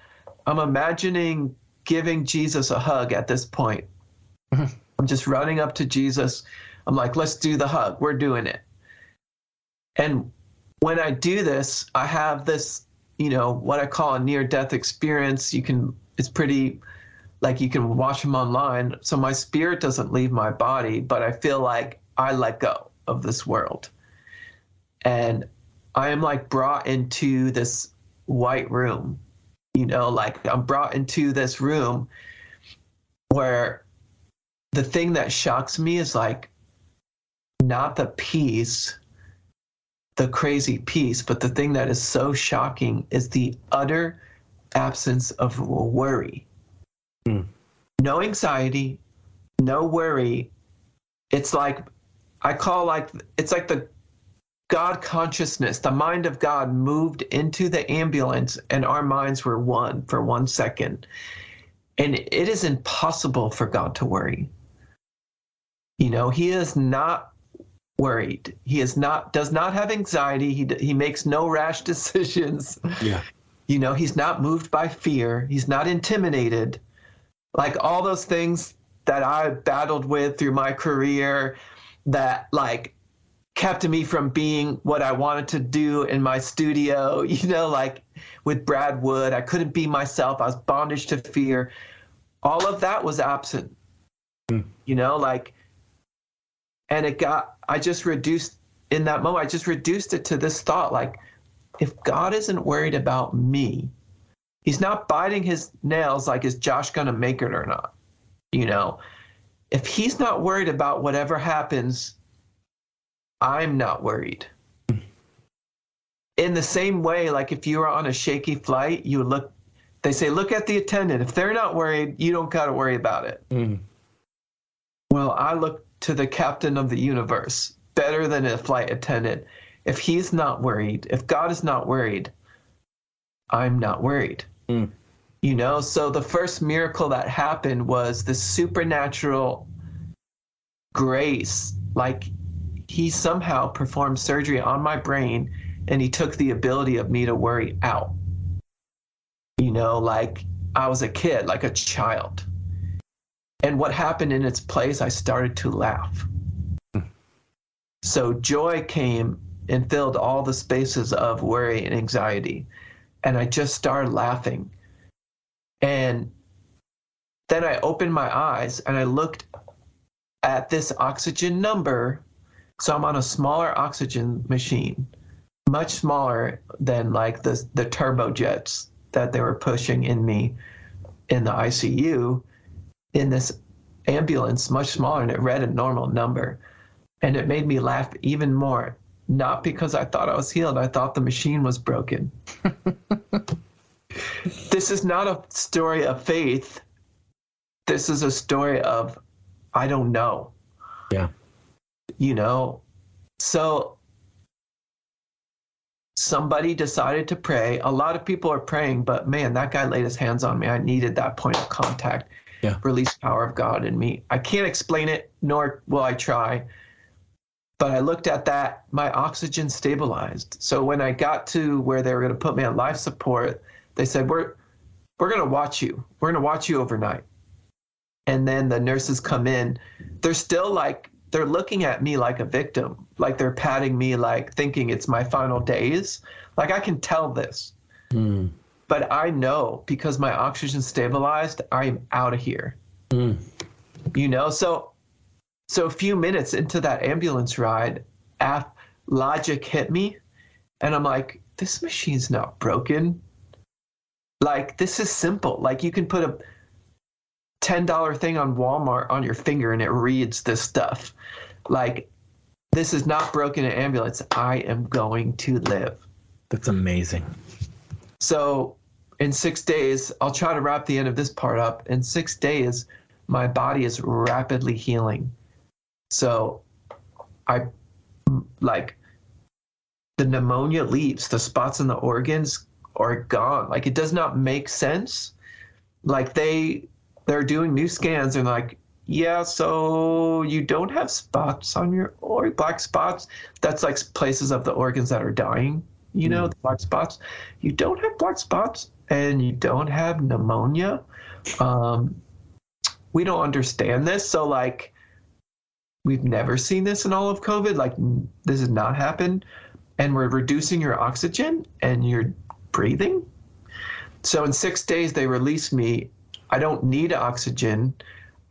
S4: I'm imagining giving Jesus a hug at this point. *laughs* I'm just running up to Jesus. I'm like, let's do the hug. We're doing it. And when I do this, I have this, you know, what I call a near death experience. You can, it's pretty, like you can watch them online. So my spirit doesn't leave my body, but I feel like I let go of this world. And I am like brought into this white room, you know, like I'm brought into this room where the thing that shocks me is like not the peace, the crazy peace, but the thing that is so shocking is the utter absence of worry.
S3: Hmm.
S4: No anxiety, no worry. It's like I call like it's like the God consciousness, the mind of God moved into the ambulance and our minds were one for one second. And it is impossible for God to worry. You know, he is not worried. He is not does not have anxiety. He he makes no rash *laughs* decisions.
S3: Yeah.
S4: You know, he's not moved by fear. He's not intimidated. Like all those things that I battled with through my career that like kept me from being what I wanted to do in my studio, *laughs* you know, like with Brad Wood. I couldn't be myself. I was bondage to fear. All of that was absent.
S3: Hmm.
S4: You know, like and it got I just reduced in that moment, I just reduced it to this thought like if God isn't worried about me, he's not biting his nails like is Josh gonna make it or not? You know, if he's not worried about whatever happens, I'm not worried. In the same way, like if you were on a shaky flight, you look, they say, look at the attendant. If they're not worried, you don't got to worry about it.
S3: Mm.
S4: Well, I look to the captain of the universe, better than a flight attendant. If he's not worried, if God is not worried, I'm not worried.
S3: Mm.
S4: You know, so the first miracle that happened was the supernatural grace. Like he somehow performed surgery on my brain and he took the ability of me to worry out. You know, like I was a kid, like a child. And what happened in its place, I started to laugh. Hmm. So joy came and filled all the spaces of worry and anxiety. And I just started laughing. And then I opened my eyes and I looked at this oxygen number. So I'm on a smaller oxygen machine, much smaller than like the, the turbojets that they were pushing in me in the ICU in this ambulance, much smaller, and it read a normal number. And it made me laugh even more. Not because I thought I was healed, I thought the machine was broken. *laughs* this is not a story of faith. This is a story of, I don't know.
S3: Yeah.
S4: You know? So somebody decided to pray. A lot of people are praying, but man, that guy laid his hands on me. I needed that point of contact.
S3: Yeah.
S4: Release power of God in me. I can't explain it, nor will I try. But I looked at that, my oxygen stabilized. So when I got to where they were going to put me on life support, they said, "We're we're going to watch you. We're going to watch you overnight." And then the nurses come in. They're still like they're looking at me like a victim, like they're patting me, like thinking it's my final days. Like I can tell this,
S3: Mm.
S4: but I know because my oxygen stabilized, I'm out of here.
S3: Mm.
S4: You know, so so a few minutes into that ambulance ride, af- logic hit me, and I'm like, this machine's not broken. Like this is simple. Like you can put a ten dollar thing on Walmart on your finger and it reads this stuff. Like this is not broken in ambulance. I am going to live.
S3: That's amazing.
S4: So in six days, I'll try to wrap the end of this part up. In six days, my body is rapidly healing. So I like the pneumonia leaves, the spots in the organs are gone. Like it does not make sense. Like they they're doing new scans and like, yeah, so you don't have spots on your or black spots. That's like places of the organs that are dying, you know, the black spots. You don't have black spots and you don't have pneumonia. Um, we don't understand this. So like we've never seen this in all of COVID. Like this has not happened. And we're reducing your oxygen and you're breathing. So in six days they release me. I don't need oxygen.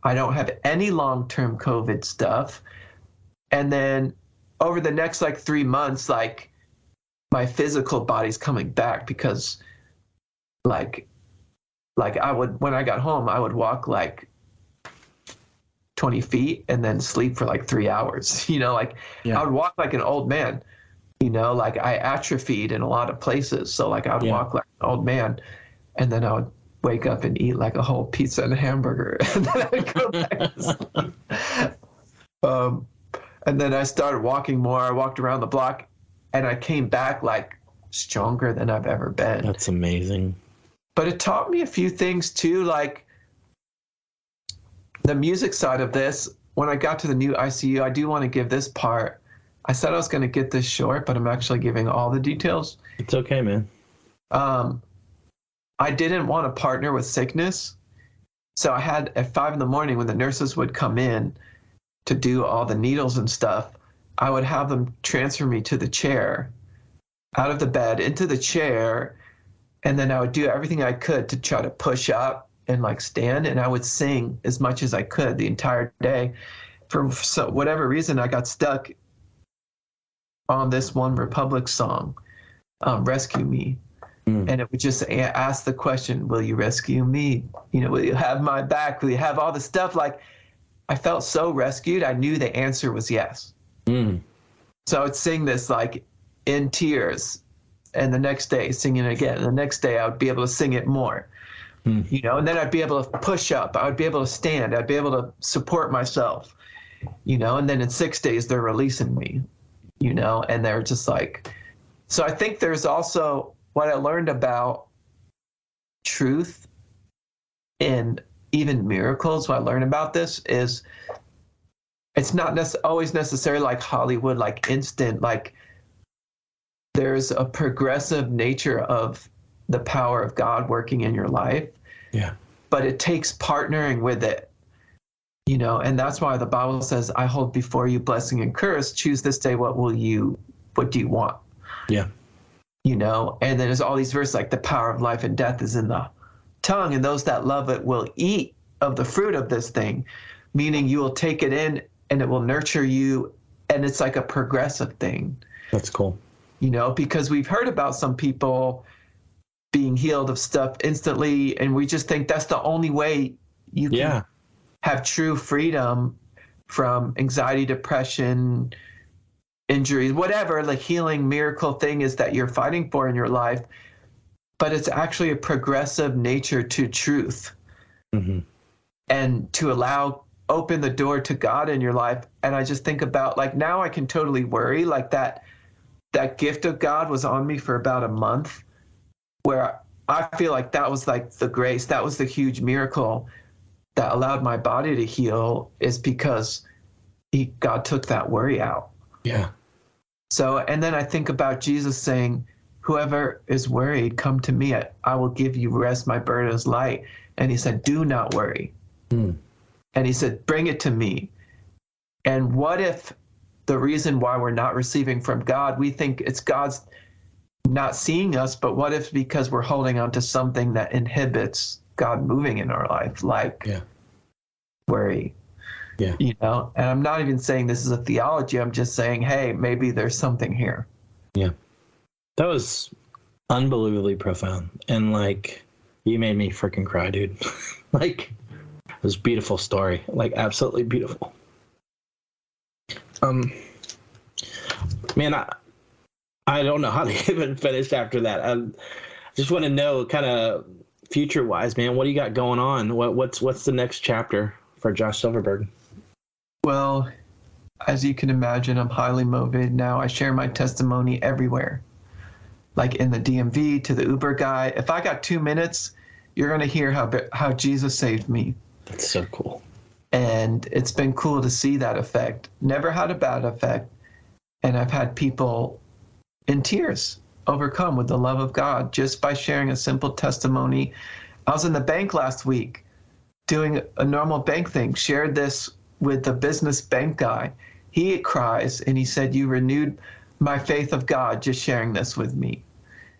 S4: I don't have any long-term COVID stuff. And then over the next like three months, like my physical body's coming back because like like I would when I got home, I would walk like 20 feet and then sleep for like three hours. *laughs* You know, like
S3: Yeah.
S4: I would walk like an old man. You know, like I atrophied in a lot of places. So like I would
S3: Yeah.
S4: walk like an old man and then I would wake up and eat like a whole pizza and a hamburger. *laughs* and then I'd go back to *laughs* sleep. Um, and then I started walking more. I walked around the block and I came back like stronger than I've ever been
S3: That's amazing.
S4: but it taught me a few things too like the music side of this when i got to the new icu i do want to give this part i said i was going to get this short but i'm actually giving all the details
S3: It's okay, man.
S4: um, i didn't want to partner with sickness so i had at five in the morning when the nurses would come in to do all the needles and stuff i would have them transfer me to the chair out of the bed into the chair and then I would do everything I could to try to push up and like stand, and I would sing as much as I could the entire day. For so whatever reason, I got stuck on this OneRepublic song, um, "Rescue Me,"
S3: Mm.
S4: and it would just ask the question, "Will you rescue me? You know, will you have my back? Will you have all the stuff?" Like, I felt so rescued. I knew the answer was yes.
S3: Mm.
S4: So I would sing this like in tears, and the next day singing it again. And the next day I would be able to sing it more,
S3: Hmm.
S4: you know. And then I'd be able to push up. I would be able to stand. I'd be able to support myself, you know. And then in six days they're releasing me, you know. And they're just like, so I think there's also what I learned about truth and even miracles. What I learned about this is it's not nec- always necessarily like Hollywood, like instant, like there's a progressive nature of the power of God working in your life,
S3: Yeah.
S4: but it takes partnering with it. You know, and that's why the Bible says, I hold before you blessing and curse. Choose this day what will you what do you want?
S3: Yeah.
S4: You know, and then there's all these verses like the power of life and death is in the tongue, and those that love it will eat of the fruit of this thing, meaning you will take it in and it will nurture you, and it's like a progressive thing
S3: That's cool.
S4: you know, because we've heard about some people being healed of stuff instantly, and we just think that's the only way you can
S3: Yeah.
S4: have true freedom from anxiety, depression, injuries, whatever the healing miracle thing is that you're fighting for in your life. But it's actually a progressive nature to truth
S3: hmm
S4: and to allow open the door to God in your life. And I just think about like now I can totally worry like that that gift of God was on me for about a month where I feel like that was like the grace, that was the huge miracle that allowed my body to heal is because he God took that worry out.
S3: Yeah.
S4: So and then I think about Jesus saying, Whoever is worried, come to me. I, I will give you rest. My burden is light. And he said, Do not worry.
S3: Hmm.
S4: And he said, Bring it to me. And what if the reason why we're not receiving from God, we think it's God's not seeing us, but what if because we're holding on to something that inhibits God moving in our life, like
S3: Yeah.
S4: worry?
S3: Yeah.
S4: You know, and I'm not even saying this is a theology. I'm just saying, hey, maybe there's something here. Yeah.
S3: That was unbelievably profound. And like you made me freaking cry, dude. *laughs* like it was a beautiful story. Like absolutely beautiful. Um man, I I don't know how to *laughs* even finish after that. I just want to know kind of future wise, man, what do you got going on? What what's what's the next chapter for Josh Silverberg?
S4: Well, as you can imagine, I'm highly motivated now. I share my testimony everywhere, like in the DMV to the Uber guy. If I got two minutes, you're gonna hear how how Jesus saved me,
S3: That's so cool.
S4: and it's been cool to see that effect. Never had a bad effect, and I've had people in tears overcome with the love of God just by sharing a simple testimony. I was in the bank last week doing a normal bank thing, shared this with the business bank guy. He cries and he said, You renewed my faith of God just sharing this with me.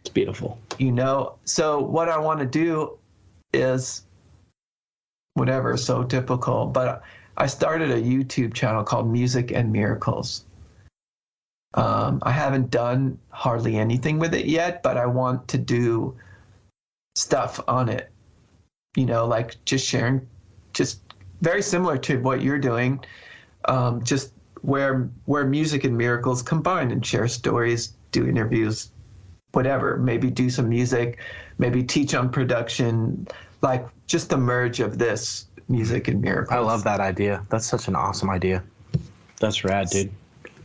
S3: It's beautiful.
S4: You know, so what I want to do is whatever, so typical, but I started a YouTube channel called Music and Miracles. Um, I haven't done hardly anything with it yet, but I want to do stuff on it. You know, like just sharing, very similar to what you're doing, um, just where where music and miracles combine and share stories, do interviews, whatever. Maybe do some music, maybe teach on production, like just the merge of this music and miracles.
S3: I love that idea. That's such an awesome idea. That's rad, dude.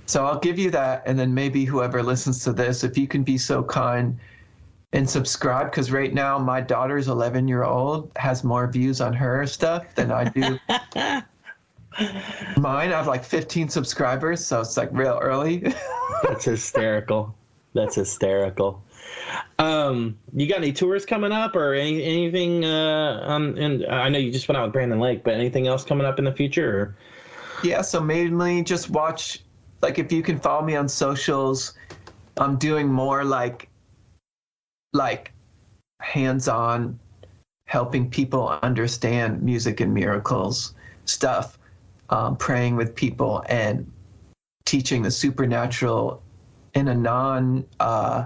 S4: So I'll give you that, and then maybe whoever listens to this, if you can be so kind and subscribe, because right now my daughter's 11 year old has more views on her stuff than I do. *laughs* Mine, I have like 15 subscribers, so it's like real early. *laughs*
S3: That's hysterical. That's hysterical. Um, you got any tours coming up or any, anything? Uh, um, and I know you just went out with Brandon Lake, but anything else coming up in the future? Or?
S4: yeah, so mainly just watch, like if you can follow me on socials, I'm doing more like, like hands-on, helping people understand music and miracles stuff, um, praying with people and teaching the supernatural in a non, uh,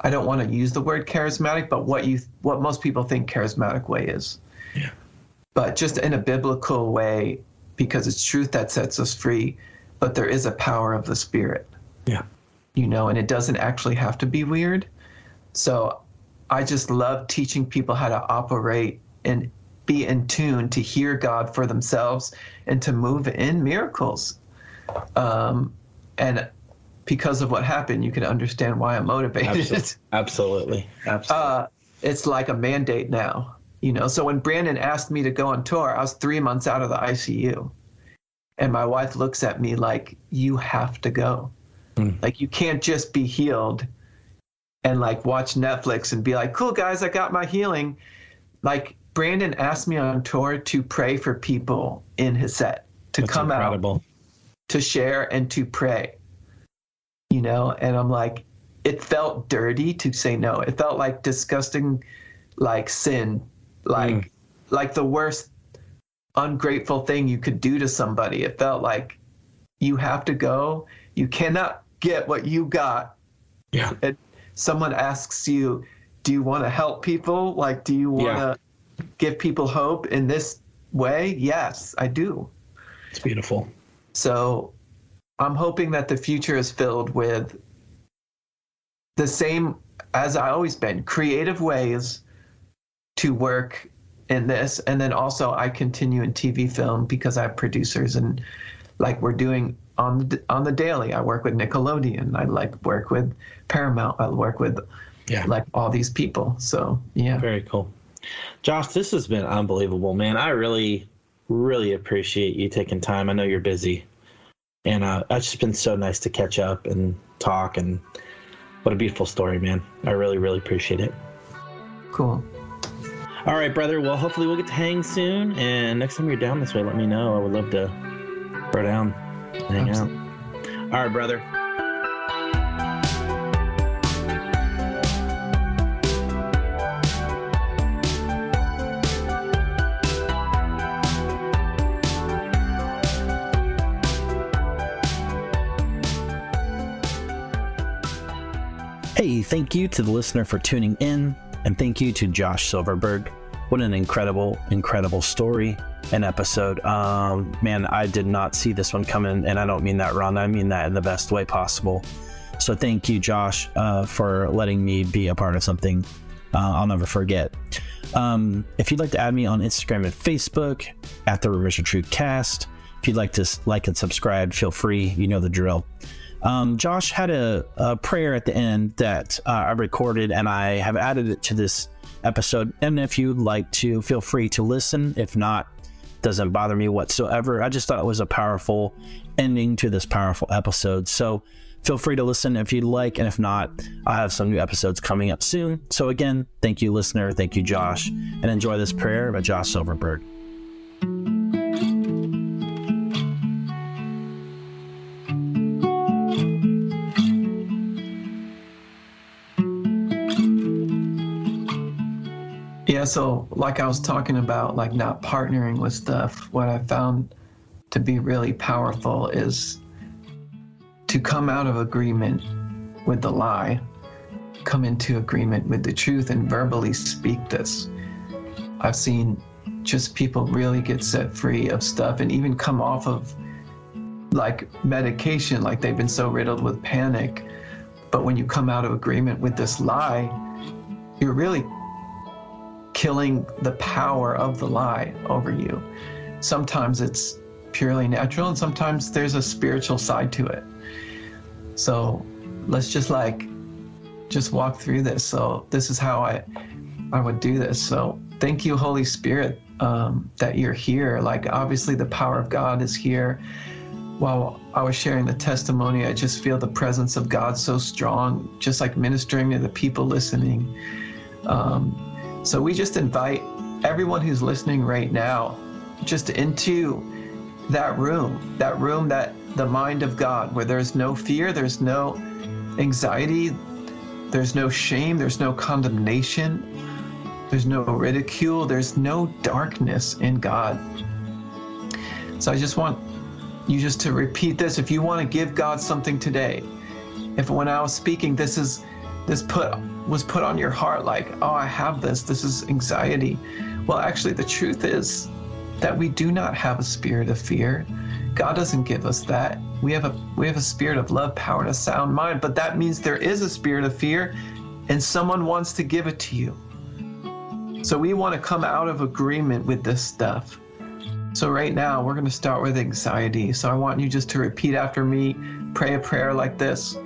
S4: I don't want to use the word charismatic, but what you, what most people think charismatic way is.
S3: Yeah.
S4: But just in a biblical way, because it's truth that sets us free, but there is a power of the spirit
S3: Yeah.
S4: you know, and it doesn't actually have to be weird. So I just love teaching people how to operate and be in tune to hear God for themselves and to move in miracles. Um, and because of what happened, you can understand why I'm motivated.
S3: Absolutely. *laughs* Absolutely.
S4: Uh, it's like a mandate now. You know, so when Brandon asked me to go on tour, I was three months out of the ICU. And my wife looks at me like, you have to go.
S3: Mm.
S4: Like, you can't just be healed and like watch Netflix and be like, cool, guys, I got my healing. Like, Brandon asked me on tour to pray for people in his set to
S3: That's
S4: come out to share and to pray. You know, and I'm like, it felt dirty to say no. It felt like disgusting, like sin, like
S3: Mm.
S4: like the worst ungrateful thing you could do to somebody. It felt like you have to go. You cannot get what you got.
S3: Yeah.
S4: Someone asks you, "Do you want to help people? Like, do you want to give people hope in this way?" Yes, I do.
S3: It's beautiful.
S4: So I'm hoping that the future is filled with the same as I always been creative ways to work in this. And then also I continue in TV film because I have producers and like we're doing on the, on the daily. I work with Nickelodeon. I like work with Paramount. I work with
S3: Yeah.
S4: like all these people. So yeah.
S3: Very cool. Josh, this has been unbelievable, man. I really, really appreciate you taking time. I know you're busy. And uh, it's just been so nice to catch up and talk. And what a beautiful story, man. I really, really appreciate it.
S4: Cool.
S3: All right, brother. Well, hopefully we'll get to hang soon. And next time you're down this way, let me know. I would love to throw down and hang out. All right, brother.
S1: Hey, thank you to the listener for tuning in, and thank you to Josh Silverberg. What an incredible, incredible story and episode. Um, man, I did not see this one coming, and I don't mean that wrong. I mean that in the best way possible. So thank you, Josh, uh, for letting me be a part of something uh, I'll never forget. Um, if you'd like to add me on Instagram and Facebook at the of Truth Cast, if you'd like to like and subscribe, feel free. You know the drill. Um, Josh had a, a prayer at the end that uh, I recorded, and I have added it to this episode. And if you'd like to, feel free to listen. If not, doesn't bother me whatsoever. I just thought it was a powerful ending to this powerful episode. So feel free to listen if you'd like, and if not, I'll have some new episodes coming up soon. So again, thank you, listener. Thank you, Josh, and enjoy this prayer by Josh Silverberg.
S4: So like I was talking about, like not partnering with stuff, what I found to be really powerful is to come out of agreement with the lie, come into agreement with the truth, and verbally speak this. I've seen just people really get set free of stuff and even come off of like medication, like they've been so riddled with panic. But when you come out of agreement with this lie, you're really killing the power of the lie over you. Sometimes it's purely natural, and sometimes there's a spiritual side to it. So let's just like just walk through this. So this is how I I would do this. So thank you, Holy Spirit, um, that you're here. Like obviously the power of God is here. While I was sharing the testimony, I just feel the presence of God so strong, just like ministering to the people listening. Um, so we just invite everyone who's listening right now just into that room, that room that the mind of God, where there's no fear, there's no anxiety, there's no shame, there's no condemnation, there's no ridicule, there's no darkness in God. So I just want you just to repeat this. If you want to give God something today, if when I was speaking, this is this put was put on your heart like, oh, I have this. This is anxiety. Well, actually, the truth is that we do not have a spirit of fear. God doesn't give us that. We have a we have a spirit of love, power, and a sound mind. But that means there is a spirit of fear, and someone wants to give it to you. So we want to come out of agreement with this stuff. So right now we're going to start with anxiety. So I want you just to repeat after me, pray a prayer like this.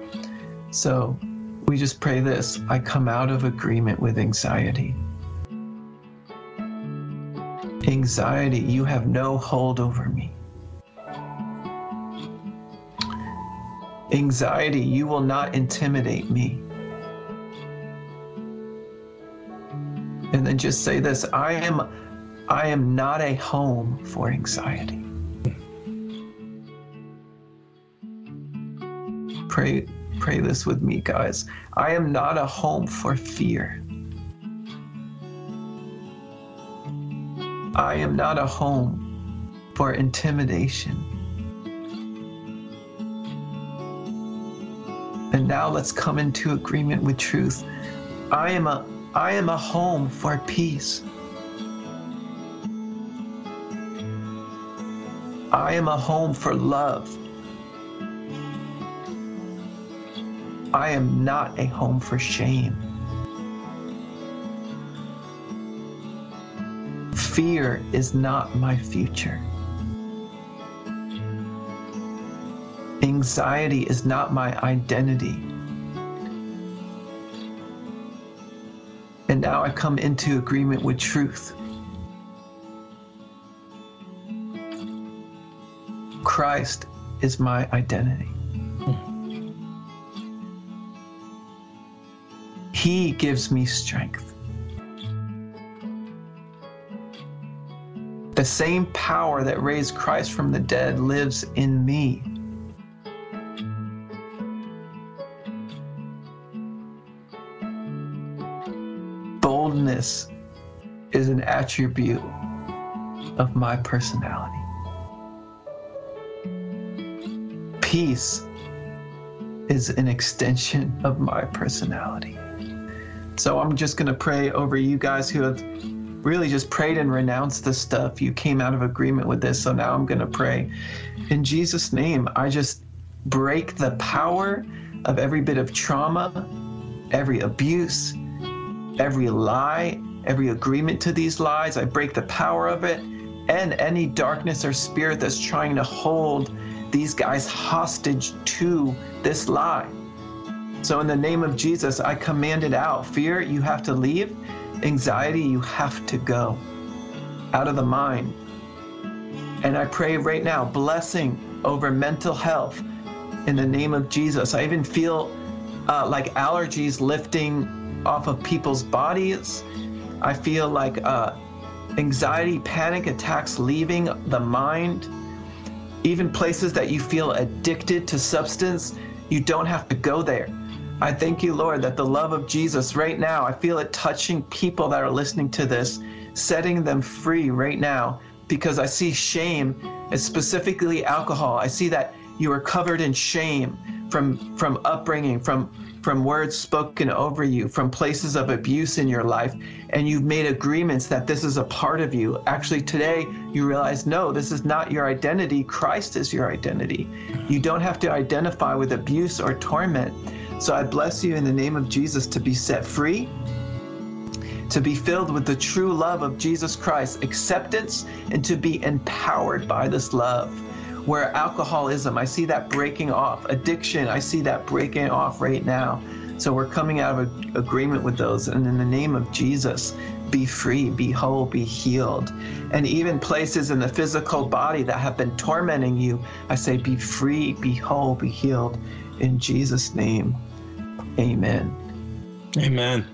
S4: So we just pray this I come out of agreement with anxiety. Anxiety, you have no hold over me. Anxiety, you will not intimidate me. And then just say this I am I am not a home for anxiety. Pray pray this with me, guys. I am not a home for fear. I am not a home for intimidation. And now let's come into agreement with truth. I am a I am a home for peace. I am a home for love. I am not a home for shame. Fear is not my future. Anxiety is not my identity. And now I come into agreement with truth. Christ is my identity. He gives me strength. The same power that raised Christ from the dead lives in me. Boldness is an attribute of my personality. Peace is an extension of my personality. So I'm just going to pray over you guys who have really just prayed and renounced this stuff. You came out of agreement with this. So now I'm going to pray. In Jesus' name, I just break the power of every bit of trauma, every abuse, every lie, every agreement to these lies. I break the power of it and any darkness or spirit that's trying to hold these guys hostage to this lie. So, in the name of Jesus, I command it out. Fear, you have to leave. Anxiety, you have to go out of the mind. And I pray right now, blessing over mental health in the name of Jesus. I even feel uh, like allergies lifting off of people's bodies. I feel like uh, anxiety, panic attacks leaving the mind. Even places that you feel addicted to substance, you don't have to go there. I thank you, Lord, that the love of Jesus right now, I feel it touching people that are listening to this, setting them free right now, because I see shame, specifically alcohol. I see that you are covered in shame from from upbringing, from from words spoken over you, from places of abuse in your life, and you've made agreements that this is a part of you. Actually, today you realize no, this is not your identity. Christ is your identity. You don't have to identify with abuse or torment. So I bless you in the name of Jesus to be set free, to be filled with the true love of Jesus Christ, acceptance, and to be empowered by this love. Where alcoholism, I see that breaking off. Addiction, I see that breaking off right now. So we're coming out of agreement with those. And in the name of Jesus, be free, be whole, be healed. And even places in the physical body that have been tormenting you, I say, be free, be whole, be healed. In Jesus' name. Amen.
S3: Amen.